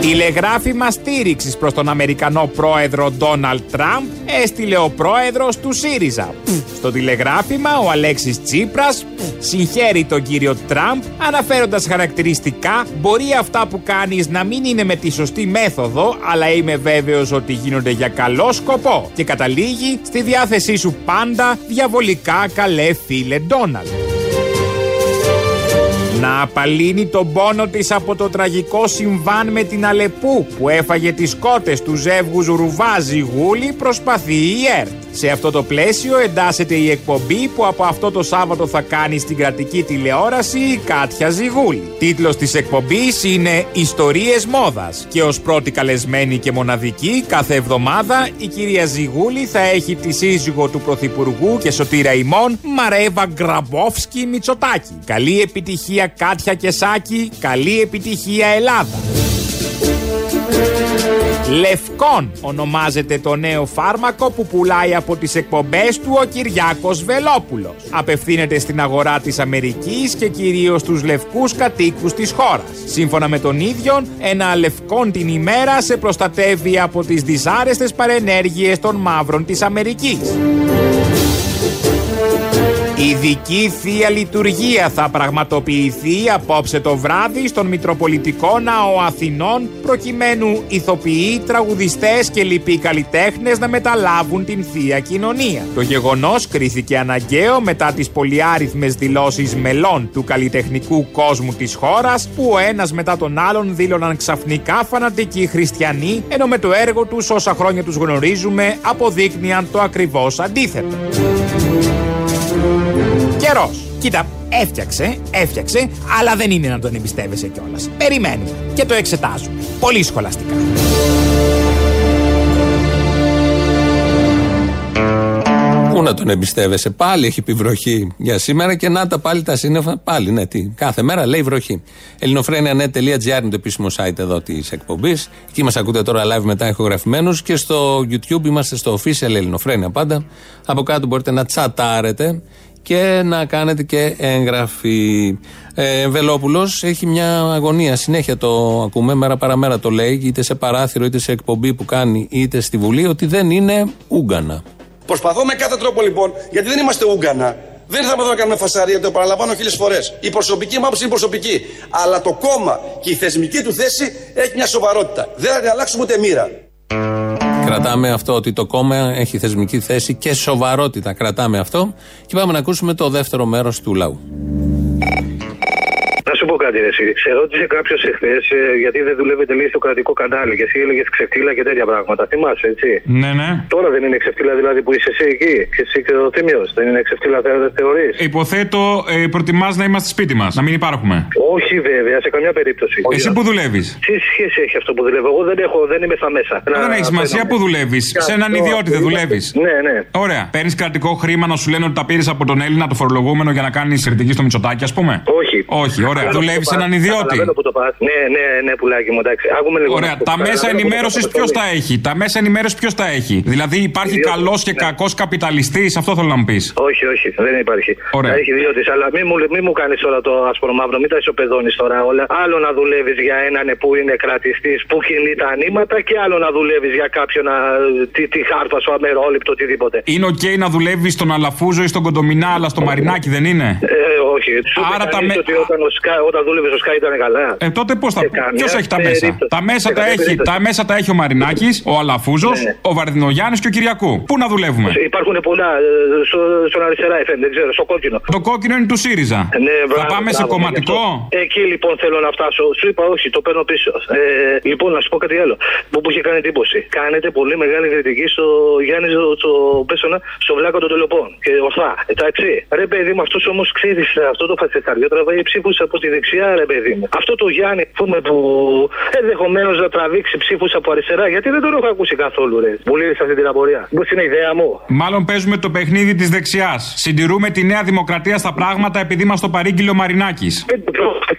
U: Τηλεγράφημα στήριξης προς τον Αμερικανό πρόεδρο Ντόναλτ Τραμπ έστειλε ο πρόεδρος του ΣΥΡΙΖΑ. Στο τηλεγράφημα ο Αλέξης Τσίπρας συγχαίρει τον κύριο Τραμπ αναφέροντας χαρακτηριστικά μπορεί αυτά που κάνεις να μην είναι με τη σωστή μέθοδο, αλλά είμαι βέβαιος ότι γίνονται για καλό σκοπό. Και καταλήγει στη διάθεσή σου πάντα διαβολικά καλέ φίλε Ντόναλτ να απαλύνει τον πόνο της από το τραγικό συμβάν με την Αλεπού που έφαγε τις κότες του ζεύγους Ρουβάζη Γούλη προσπαθεί η ΕΡΤ. Σε αυτό το πλαίσιο εντάσσεται η εκπομπή που από αυτό το Σάββατο θα κάνει στην κρατική τηλεόραση η Κάτια Ζιγούλη. Τίτλος της εκπομπής είναι «Ιστορίες μόδας» και ως πρώτη καλεσμένη και μοναδική κάθε εβδομάδα η κυρία Ζιγούλη θα έχει τη σύζυγο του Πρωθυπουργού και σωτήρα ημών Μαρέβα Γκραμπόφσκι Μητσοτάκη. Καλή επιτυχία Κάτια και Σάκη, καλή επιτυχία Ελλάδα. Λευκόν ονομάζεται το νέο φάρμακο που πουλάει από τις εκπομπές του ο Κυριάκος Βελόπουλος. Απευθύνεται στην αγορά της Αμερικής και κυρίως τους λευκούς κατοίκους της χώρας. Σύμφωνα με τον ίδιο, ένα λευκόν την ημέρα σε προστατεύει από τις δυσάρεστες παρενέργειες των μαύρων της Αμερικής. Ειδική θεία λειτουργία θα πραγματοποιηθεί απόψε το βράδυ στον Μητροπολιτικό Ναό Αθηνών προκειμένου ηθοποιοί, τραγουδιστές και λοιποί καλλιτέχνες να μεταλάβουν την θεία κοινωνία. Το γεγονός κρίθηκε αναγκαίο μετά τις πολυάριθμες δηλώσεις μελών του καλλιτεχνικού κόσμου της χώρας που ο ένας μετά τον άλλον δήλωναν ξαφνικά φανατικοί χριστιανοί ενώ με το έργο τους όσα χρόνια τους γνωρίζουμε αποδείκνυαν το ακριβώς αντίθετο. Καιρός. Κοίτα, έφτιαξε, έφτιαξε, αλλά δεν είναι να τον εμπιστεύεσαι κιόλας. Περιμένουμε και το εξετάζουμε. Πολύ σχολαστικά.
C: Να τον εμπιστεύεσαι. Πάλι έχει πει βροχή για σήμερα και να τα πάλι τα σύννεφα. Πάλι, ναι, τι. Κάθε μέρα λέει βροχή. ελληνοφρένια.net.gr είναι το επίσημο site εδώ της εκπομπής. Εκεί μας ακούτε τώρα live μετά ηχογραφημένους και στο YouTube είμαστε στο official Ελληνοφρένια πάντα. Από κάτω μπορείτε να τσατάρετε και να κάνετε και εγγραφή. Ε, Βελόπουλος έχει μια αγωνία. Συνέχεια το ακούμε, μέρα παραμέρα το λέει, είτε σε παράθυρο, είτε σε εκπομπή που κάνει, είτε στη Βουλή, ότι δεν είναι Ούγκανα.
B: Προσπαθώ με κάθε τρόπο λοιπόν, γιατί δεν είμαστε Ούγκανα. Δεν ήρθαμε εδώ να κάνουμε φασαρία, το επαναλαμβάνω χίλιες φορές. Η προσωπική μου άποψη είναι προσωπική. Αλλά το κόμμα και η θεσμική του θέση έχει μια σοβαρότητα. Δεν θα την αλλάξουμε ούτε μοίρα.
C: Κρατάμε αυτό ότι το κόμμα έχει θεσμική θέση και σοβαρότητα. Κρατάμε αυτό και πάμε να ακούσουμε το δεύτερο μέρος του λαού.
V: Να σου πω κάτι, ρε, εσύ. Σε ρώτησε κάποιος εχθές γιατί δεν δουλεύετε λέει στο κρατικό κανάλι και εσύ έλεγες ξεφτύλα και τέτοια πράγματα. Θυμάσαι, έτσι;
Q: Ναι, ναι.
V: Τώρα δεν είναι ξεφτύλα δηλαδή που είσαι εσύ εκεί και εσύ και ο Θήμιος. Δεν είναι ξεφτύλα, δεν θεωρείς;
Q: Υποθέτω, ε, προτιμάς να είμαστε σπίτι μας, να μην υπάρχουμε.
V: Όχι βέβαια, σε καμιά περίπτωση.
Q: Εσύ που δουλεύεις.
V: Τι σχέση έχει αυτό που δουλεύω; Εγώ δεν, έχω, δεν είμαι στα μέσα.
Q: Δεν έχει σημασία που δουλεύεις. Σε έναν ιδιώτη δεν δουλεύεις.
V: Ναι, ναι.
Q: Ωραία. Παίρνεις κρατικό χρήμα να σου λένε ότι τα πήρες από τον Έλληνα, το φορολογούμενο για να κάνεις κριτική στο Μητσοτάκι, ας πούμε;
V: Όχι.
Q: Όχι, ωραία.
V: Καταλαβαίνω
Q: Δουλεύεις
V: που
Q: σε
V: πας.
Q: έναν ιδιώτη.
V: Καταλαβαίνω που το πας. Ναι, ναι, ναι, πουλάκι μου, εντάξει. Άκουμε λίγο.
Q: Ωραία.
V: να σου πω.
Q: Τα μέσα
V: Καταλαβαίνω που το
Q: ενημέρωσης
V: πας,
Q: ποιος
V: Αποστολή.
Q: τα έχει; Τα μέσα ενημέρωσης ποιος τα έχει; Δηλαδή υπάρχει
V: Ιδιώτης,
Q: καλός και
V: ναι.
Q: κακός καπιταλιστής, αυτό θέλω να μου πεις.
V: Όχι, όχι, δεν υπάρχει.
Q: Ωραία.
V: Θα έχει ιδιώτης, αλλά μην μου, μη μου κάνεις τώρα το άσπρο μαύρο, μην τα ισοπεδώνεις τώρα όλα. Άλλο να δουλεύεις για έναν που είναι κρατιστής, που κινεί τα ανήματα και άλλο να δουλεύεις για κάποιον να, τη, τη χάρπα σου αμερόληπτο, οτιδήποτε.
Q: Είναι οκ να δουλεύεις στον Αλαφούζο ή στον Κοντομινά, αλλά στο Μαρινάκι δεν είναι;
V: Ε, όχι. Σου
Q: Άρα
V: Άρα
Q: τα
V: τα
Q: με-
V: ότι όταν, ο Sky, όταν δούλευε στο Sky ήταν καλά.
Q: Ε, τότε πώς θα.
V: Σε καμιά
Q: Ποιος έχει τα μέσα;
V: περίπτωση.
Q: Τα μέσα
V: Σε
Q: τα
V: καμιά
Q: έχει,
V: περίπτωση.
Q: τα μέσα τα έχει ο Μαρινάκης, ο Αλαφούζος,
V: Ναι.
Q: ο Βαρδινογιάννης και ο Κυριακού. Πού να δουλεύουμε;
V: Υπάρχουν πολλά ε, στο, στον αριστερά FM, δεν ξέρω, στο κόκκινο.
Q: Το κόκκινο είναι του ΣΥΡΙΖΑ.
V: Ναι,
Q: θα
V: μπράβο,
Q: πάμε σε
V: μπράβο,
Q: κομματικό;
V: γι' αυτό. Εκεί λοιπόν θέλω να φτάσω. Σου είπα όχι, το παίρνω πίσω. Ε, λοιπόν, να σου πω κάτι άλλο που μου είχε κάνει εντύπωση. Κάνετε πολύ μεγάλη κριτική στο Γιάννη, στο, στο, πέσονα, στο βλάκο των τελοπών. Και ορθά. Εντάξει. Ρε παιδί μου, αυτός όμως ξέρει αυτό το φασισταριό τραβάει ψήφους από τη δεξιά, ρε παιδί μου. Αυτό το Γιάννη πούμε, που ενδεχομένως να τραβήξει ψήφους από αριστερά, γιατί δεν τον έχω ακούσει καθόλου, ρε. Μου λέει σε αυτή την απορία. Πώ είναι η ιδέα μου.
Q: Μάλλον παίζουμε το παιχνίδι της δεξιάς. Συντηρούμε τη νέα δημοκρατία στα πράγματα επειδή μας το παρήγγειλε ο Μαρινάκης.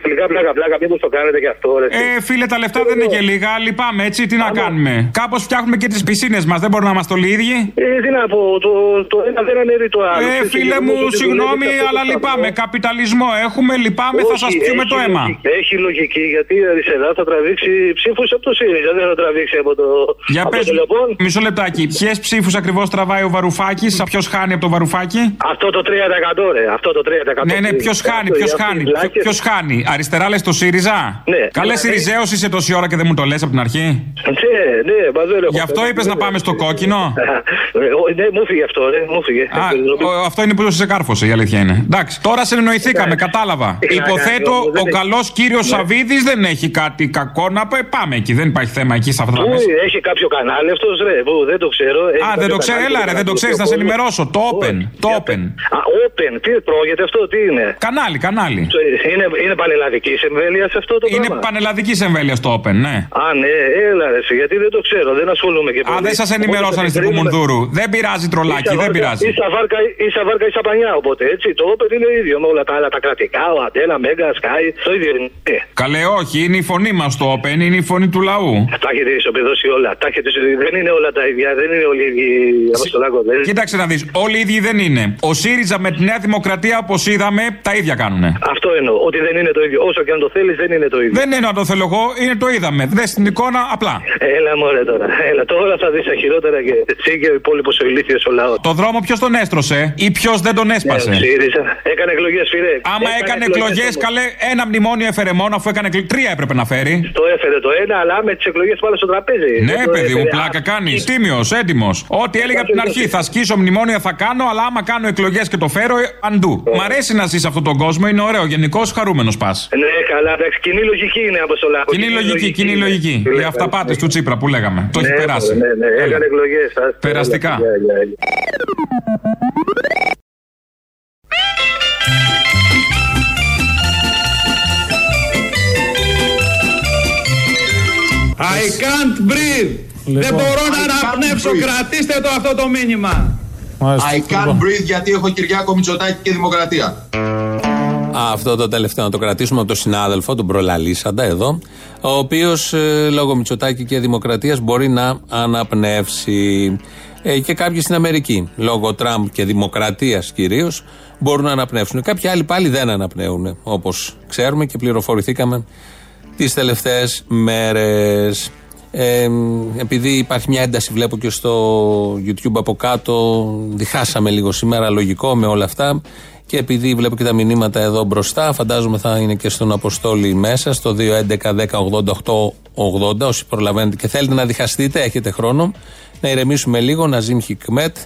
V: Τελικά πλάκα, πλάκα, μήπω το κάνετε και αυτό, ρε.
Q: Ε, φίλε, τα λεφτά δεν είναι και λίγα. Λυπάμαι, έτσι, τι να κάνουμε. Κάπως φτιάχνουμε και τις πισίνες μας, δεν μπορούμε να είμαστε όλοι οι ίδιοι.
V: Ε, τι να πω, το, το ένα δεν αναιρεί το άλλο.
Q: Ε,
V: Ξέρεις,
Q: φίλε
V: γιατί
Q: μου,
V: μου το
Q: συγγνώμη,
V: δουλεύει αυτό
Q: αλλά
V: το
Q: λυπάμαι.
V: σταθμό.
Q: Καπιταλισμό έχουμε, λυπάμαι, θα
V: Όχι,
Q: σας πιούμε
V: έχει
Q: το αίμα.
V: λογική. Έχει λογική γιατί η αριστερά θα τραβήξει ψήφους από το ΣΥΡΙΖΑ, δεν θα τραβήξει από το.
Q: Για
V: από
Q: πες,
V: το λοιπόν.
Q: μισό λεπτάκι. Ποιες ψήφους ακριβώς τραβάει ο Βαρουφάκης, ποιος χάνει από το Βαρουφάκη.
V: Αυτό το 3% ρε, αυτό το 3%.
Q: Ναι, ναι, ποιος χάνει, ποιος χάνει. Ποιο χάνει; Αριστερά λες το ΣΥΡΙΖΑ;
V: Ναι.
Q: Καλέ
V: Ναι.
Q: Σιριζέος είσαι τόση ώρα και δεν μου το λες από την αρχή;
V: Ναι, ναι, μα δεν έχω.
Q: Γι' αυτό είπες να πάμε στο κόκκινο; [laughs]
V: Ε, ο- Ναι, μου φύγε αυτό, ρε, μου φύγε.
Q: Α, ο- αυτό είναι που σε κάρφωσε, η αλήθεια είναι. Εντάξει, τώρα συνεννοηθήκαμε, κατάλαβα.
V: Τι να
Q: Υποθέτω
V: κάνω, δεν
Q: ο
V: έχει-
Q: καλός κύριος
V: Ναι.
Q: Σαββίδης δεν έχει κάτι κακό να πει. Πάμε εκεί, δεν υπάρχει θέμα εκεί σε αυτά τα
V: Πού
Q: μέσα.
V: έχει κάποιο κανάλι αυτός, ρε, που δεν το ξέρω. Έχει
Q: Α, δεν
V: κάποιο
Q: το ξέρω,
V: κανάλι
Q: έλα
V: που
Q: ρε, δεν το
V: παρακολουθεί
Q: ξέρεις,
V: ο
Q: να σε
V: κόσμος.
Q: ενημερώσω. Το Open. Το Open.
V: Α, open, τι πρόκειται αυτό, τι είναι;
Q: Κανάλι, κανάλι.
V: Είναι, είναι πανελλαδική εμβέλεια σε αυτό το
Q: Είναι
V: πράγμα;
Q: πανελλαδική εμβέλεια στο Open, ναι.
V: Α, ναι, έλα ρε, εσύ, γιατί δεν το ξέρω, δεν ασχολούμαι και
Q: Α,
V: πολύ.
Q: δεν σας ενημερώσανε
V: Οπότε
Q: στην
V: περίμενα-
Q: Κουμουνδούρου. Δεν πειράζει τρολάκι,
V: Ίσα
Q: δεν
V: βάρκα-
Q: πειράζει.
V: Ίσα βάρκα, ίσα βάρκα, ίσα πανιά, οπότε έτσι. Το Open είναι ίδιο με όλα τα άλλα τα κρατικά, ο Αντένα, Μέγκα, Sky, το ίδιο είναι. Ε,
Q: Καλέ, όχι, είναι η φωνή μας το Open, είναι η φωνή του λαού.
V: Τα έχετε ισοπεδώσει όλα. Τα έχετε... Δεν είναι όλα τα ίδια, δεν είναι όλοι οι ίδιοι. Αποστολάκο, δεν είναι.
Q: Κοίταξε να δεις, όλοι οι ίδιοι δεν είναι. Ο ΣΥΡΙΖΑ με τη Νέα Δημοκρατία, όπως είδαμε, τα ίδια κάνουνε.
V: Αυτό εννοώ, ότι δεν είναι είναι το ίδιο. Όσο και αν το θέλεις, δεν είναι το ίδιο.
Q: Δεν είναι να το θέλω εγώ, είναι το είδαμε. Δες την εικόνα απλά.
V: Έλα μωρέ τώρα. Έλα, τώρα θα δεις τα χειρότερα και εσύ και ο υπόλοιπος ο ηλίθιος ο λαός.
Q: Το δρόμο ποιος τον έστρωσε ή ποιος δεν τον έσπασε;
V: Ναι, ΣΥΡΙΖΑ. Έκανε εκλογές, φίλε.
Q: Άμα έκανε εκλογές, καλέ ένα μνημόνιο έφερε μόνο αφού έκανε εκλογέ. Τρία έπρεπε να φέρει.
V: Το έφερε το ένα, αλλά με τις εκλογές πάλι στο τραπέζι.
Q: Ναι,
V: Το
Q: παιδί μου,
V: έφερε.
Q: πλάκα κάνεις. Τίμιος, έτοιμος. Ό,τι έλεγα από την αρχή. Θα σκίσω μνημόνια θα κάνω, αλλά άμα κάνω εκλογές και το φέρω, ε, αντού. Μ' αρέσει να ζεις σε αυτόν τον κόσμο, είναι ωραίο. Γενικώς χαρούμενος πας.
V: Ναι, καλά, εντάξει, κοινή λογική είναι από στο λαό.
Q: Κοινή λογική, κοινή
V: είναι.
Q: λογική.
V: Τι
Q: Οι
V: λέει,
Q: αυταπάτες του Τσίπρα που λέγαμε. Το έχει
V: Ναι,
Q: περάσει.
V: Ναι, ναι,
Q: Έλα.
V: έκανε εκλογές.
Q: Περαστικά.
H: I can't breathe. Δεν μπορώ να αναπνεύσω. Κρατήστε το αυτό το μήνυμα.
I: I can't breathe γιατί έχω Κυριάκο Μητσοτάκη και Δημοκρατία.
C: Α, Αυτό το τελευταίο να το κρατήσουμε από τον συνάδελφο, τον προλαλήσαντα εδώ, ο οποίος λόγω Μητσοτάκη και Δημοκρατίας μπορεί να αναπνεύσει. Ε, και κάποιοι στην Αμερική, λόγω Τραμπ και Δημοκρατίας κυρίως, μπορούν να αναπνεύσουν. Κάποιοι άλλοι πάλι δεν αναπνέουν, όπως ξέρουμε και πληροφορηθήκαμε τις τελευταίες μέρες. Ε, επειδή υπάρχει μια ένταση, βλέπω και στο YouTube από κάτω, διχάσαμε λίγο σήμερα, λογικό με όλα αυτά. Και επειδή βλέπω και τα μηνύματα εδώ μπροστά, φαντάζομαι θα είναι και στον Αποστόλη μέσα, στο 2.11.10.88.80. Όσοι προλαβαίνετε και θέλετε να διχαστείτε, έχετε χρόνο. Να ηρεμήσουμε λίγο, να ζήμ χικμέτ.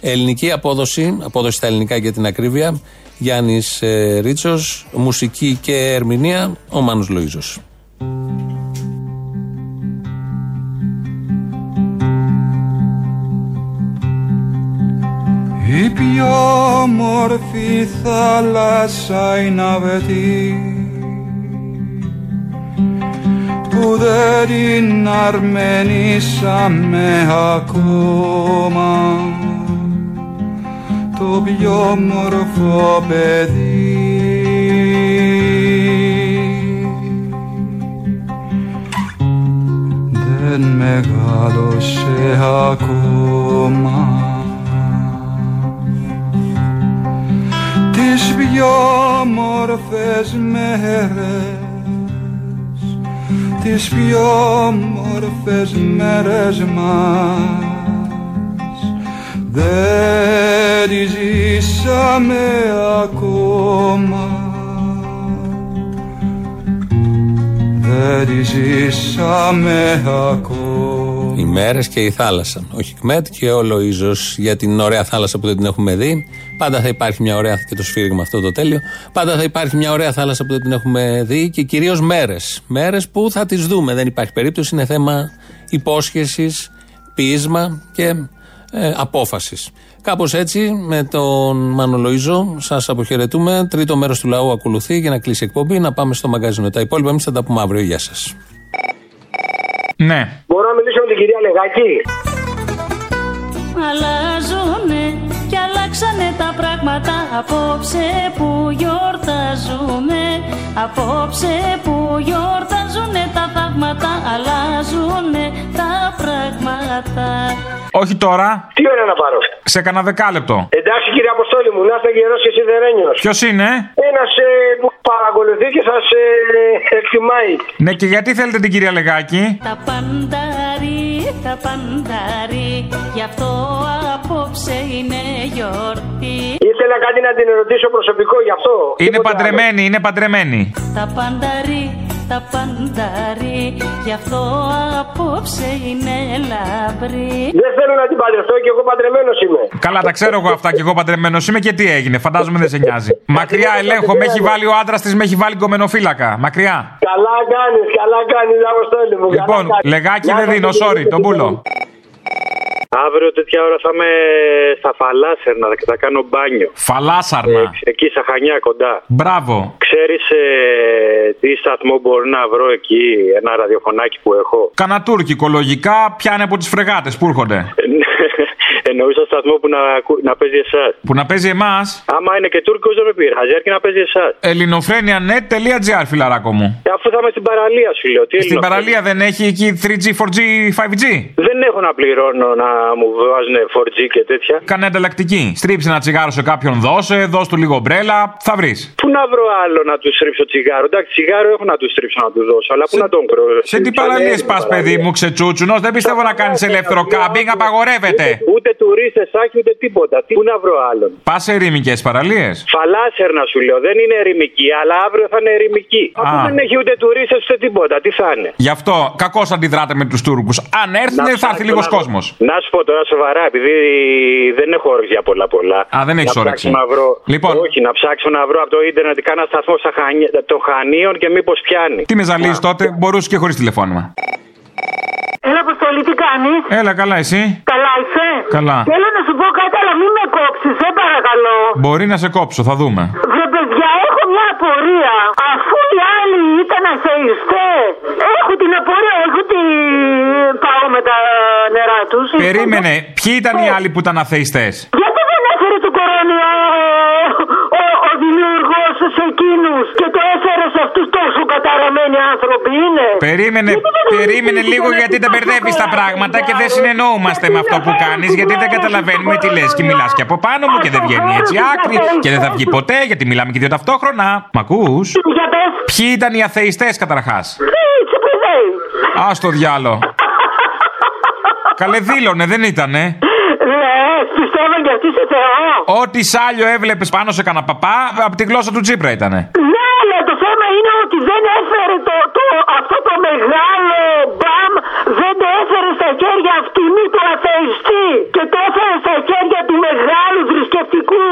C: Ελληνική απόδοση, απόδοση στα ελληνικά για την ακρίβεια. Γιάννης ε, Ρίτσος, μουσική και ερμηνεία, ο Μάνος Λοίζος.
T: Η πιο όμορφη θάλασσα είναι αβετή που δεν την αρμενήσαμε ακόμα. Το πιο όμορφο παιδί. Δεν μεγάλωσε ακόμα τις πιο όμορφες μέρες τις πιο όμορφες μέρες μας. Δεν τις ζήσαμε ακόμα. Δεν τις ζήσαμε ακόμα
C: Οι μέρες και η θάλασσα. Όχι κμέτ και ο Λοίζο για την ωραία θάλασσα που δεν την έχουμε δει. Πάντα θα υπάρχει μια ωραία. και το σφύριγμα αυτό το τέλειο. Πάντα θα υπάρχει μια ωραία θάλασσα που δεν την έχουμε δει και κυρίως μέρες. Μέρες που θα τις δούμε. Δεν υπάρχει περίπτωση. Είναι θέμα υπόσχεσης, πείσμα και ε, απόφασης. Κάπως έτσι με τον Μάνο Λοίζο σας αποχαιρετούμε. Τρίτο μέρος του λαού ακολουθεί για να κλείσει η εκπομπή. Να πάμε στο μαγκαζίνο. Τα υπόλοιπα εμείς θα τα πούμε αύριο. Γεια σας.
Q: Ναι.
W: Μπορώ να μιλήσω με την κυρία Λεγάκη;
A: Αλλάζουνε και αλλάξανε τα πράγματα απόψε που γιορτάζουμε Απόψε που γιορτάζουνε τα θαύματα αλλάζουνε τα πράγματα
Q: Όχι τώρα.
W: Τι ώρα να πάρω.
Q: Σε κανένα δεκάλεπτο.
W: Εντάξει κύριε Αποστόλη μου, να είστε γερός και σιδερένιος.
Q: Ποιος είναι;
W: Ένας ε, που παρακολουθεί και σας ε, εκτιμάει.
Q: Ναι, και γιατί θέλετε την κυρία Λεγάκη;
A: Τα πανταρί, τα πανταρί Γι' αυτό απόψε είναι γιορτή
W: Ήθελα κάτι να την ερωτήσω προσωπικό γι' αυτό.
Q: Είναι
W: Τίποτα άλλο.
Q: παντρεμένη, είναι παντρεμένη.
A: Τα πανταρί, τα πανταρί Γι' αυτό απόψε είναι λαμπρή
W: Δεν θέλω να την παντρευτώ και εγώ παντρεμένος είμαι.
Q: Καλά, τα ξέρω εγώ αυτά και εγώ παντρεμένος είμαι και τι έγινε. Φαντάζομαι δεν σε νοιάζει. Μακριά ελέγχω, με έχει βάλει ο άντρας της, με έχει βάλει κομμενοφύλακα. Μακριά.
W: Καλά κάνεις, καλά κάνεις Αποστόλη μου. καλά
Q: Λοιπόν,
W: κάνεις.
Q: λεγάκι
W: Να
Q: δεν δίνω,
W: είστε
Q: sorry, τον πούλο.
X: Αύριο τέτοια ώρα θα είμαι στα φαλάσσερνα και θα κάνω μπάνιο.
Q: Φαλάσσαρνα.
X: Ε, εκεί στα Χανιά κοντά.
Q: Μπράβο.
X: Ξέρεις τι σταθμό μπορεί να βρω εκεί, ένα ραδιοφωνάκι που έχω;
Q: Κανα τουρκικό λογικά πιάνει από τις φρεγάτες που έρχονται.
X: Εννοούσα σταθμό που να, ακού- να παίζει εσάς.
Q: Που να παίζει εμάς.
X: Άμα είναι και Τούρκος δεν με πειράζει, αρκεί να παίζει εσάς.
Q: ελληνοφρένια.net.gr φιλαράκο μου.
X: Ε, αφού θα είμαι στην παραλία σου λέω. Τι
Q: Στην
X: Ελληνοφρένεια;
Q: παραλία δεν έχει εκεί 3G, 4G, 5G.
X: Δεν έχω να πληρώνω να μου βάζουν 4G και τέτοια.
Q: Κάνε ανταλλακτική. Στρίψε ένα τσιγάρο σε κάποιον, δώσε, δώσ' του λίγο μπρέλα, θα βρεις.
X: Πού να βρω άλλο να του στρίψω τσιγάρο; Εντάξει, τσιγάρο έχω να του στρίψω να του δώσω, αλλά πού να τον βρω.
Q: Σε τι παραλίες πας, παιδί μου, ξετσούτσουνος, δεν πιστεύω να κάνεις ελεύθερο κάμπινγκ, απαγορεύεται.
X: Ούτε τουρίστες άχι ούτε τίποτα. Τι, πού να βρω άλλον;
Q: Πα σε ερημικές παραλίες.
X: Φαλάσσερ να σου λέω, δεν είναι ερημική, αλλά αύριο θα είναι ερημική. Αφού δεν έχει ούτε τουρίστες ούτε τίποτα, τι θα είναι;
Q: Γι' αυτό κακώς αντιδράτε με τους Τούρκους. Αν έρθουν, θα έρθει
X: ψάξω
Q: λίγος
X: να-
Q: κόσμος.
X: Να σου πω τώρα σοβαρά, επειδή δεν έχω όρεξη για πολλά πολλά.
Q: Α, δεν έχεις
X: Να
Q: όρεξη.
X: ψάξω Να βρω...
Q: Λοιπόν.
X: Όχι, να ψάξω να βρω από το ίντερνετ κάνα σταθμό στα Χανι- των Χανίων και μήπως πιάνει.
Q: Τι με ζαλίζεις τότε, μπορούσες και χωρίς τηλεφώνημα.
P: Έλα, Αποστολή, τι κάνεις;
Q: Έλα, καλά, εσύ;
P: Καλά είσαι;
Q: Καλά.
P: Θέλω να σου πω κάτι, αλλά μην με κόψεις, σε παρακαλώ.
Q: Μπορεί να σε κόψω, θα δούμε.
P: Βρε παιδιά, έχω μια απορία. Αφού οι άλλοι ήταν αθεϊστέ, έχω την απορία, έχω τι πάω με τα νερά τους.
Q: Περίμενε, ποιοι ήταν οι άλλοι που ήταν αθεϊστές.
P: Γιατί δεν έφερε τον κορονοϊό ο, ο, ο δημιουργός σε εκείνους και το έφερε σε αυτούς τόσο καταραμένοι άνθρωποι είναι.
Q: Περίμενε, περίμενε λίγο γιατί τα μπερδεύεις τα πράγματα και δεν συνεννοούμαστε με αυτό που κάνεις γιατί δεν καταλαβαίνουμε τι λες και μιλάς και από πάνω μου και δεν βγαίνει έτσι άκρη και δεν θα βγει ποτέ γιατί μιλάμε και δύο ταυτόχρονα. Μ' ακούς; Ποιοι ήταν οι αθεϊστές καταρχάς; Α το διάλο. Καλέ δήλωνε, δεν ήτανε.
P: Λες, πιστεύω και αυτοί σε Θεό.
Q: Ό,τι σάλιο έβλεπες πάνω σε κανένα παπά, από τη γλώσσα του Τσίπρα ήτανε.
P: Ναι, αλλά το θέμα είναι ότι δεν έφερε το, το, αυτό το μεγάλο μπαμ, δεν το έφερε στα χέρια αυτού του αθεϊστή και το έφερε στα χέρια του μεγάλου θρησκευτικού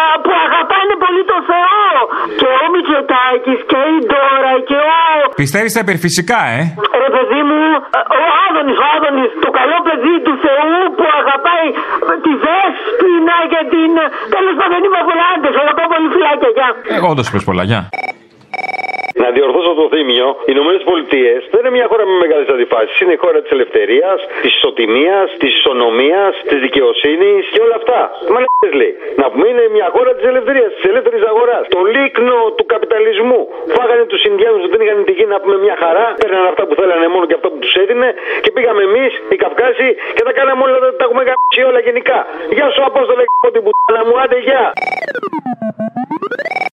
P: α, που αγαπάνε πολύ το Θεό. Και ο Μητσοτάκης και η Ντόρα και ο...
Q: Πιστεύεις στα υπερφυσικά, ε;
P: Ρε παιδί μου, ο Άδωνης, ο Άδωνης, το καλό παιδί του Θεού που αγαπάει τη δέσποινα και την... Τέλος πάντων δεν είπα πολλά άντες, αγαπάω πολύ φυλάκια, γεια.
Q: Εγώ όντως πε πολλά, γεια.
Y: Να διορθώσω το θύμιο, οι Ηνωμένες Πολιτείες δεν είναι μια χώρα με μεγάλες αντιφάσεις. Είναι η χώρα της ελευθερίας, της ισοτιμίας, της ισονομίας, της δικαιοσύνης και όλα αυτά. Μα λέει. Να πούμε είναι μια χώρα της ελευθερίας, της ελεύθερης αγοράς. Το λίκνο του καπιταλισμού. Φάγανε τους Ινδιάνους που δεν είχαν τη γη να πούμε μια χαρά. Παίρναν αυτά που θέλανε μόνο και αυτά που τους έδινε. Και πήγαμε εμείς, οι Καυκάσοι, και τα κάναμε όλα, τα έχουμε γαμίσει όλα γενικά. Γεια σου, Απόστολε, την πουτάνα μου, άντε, γεια.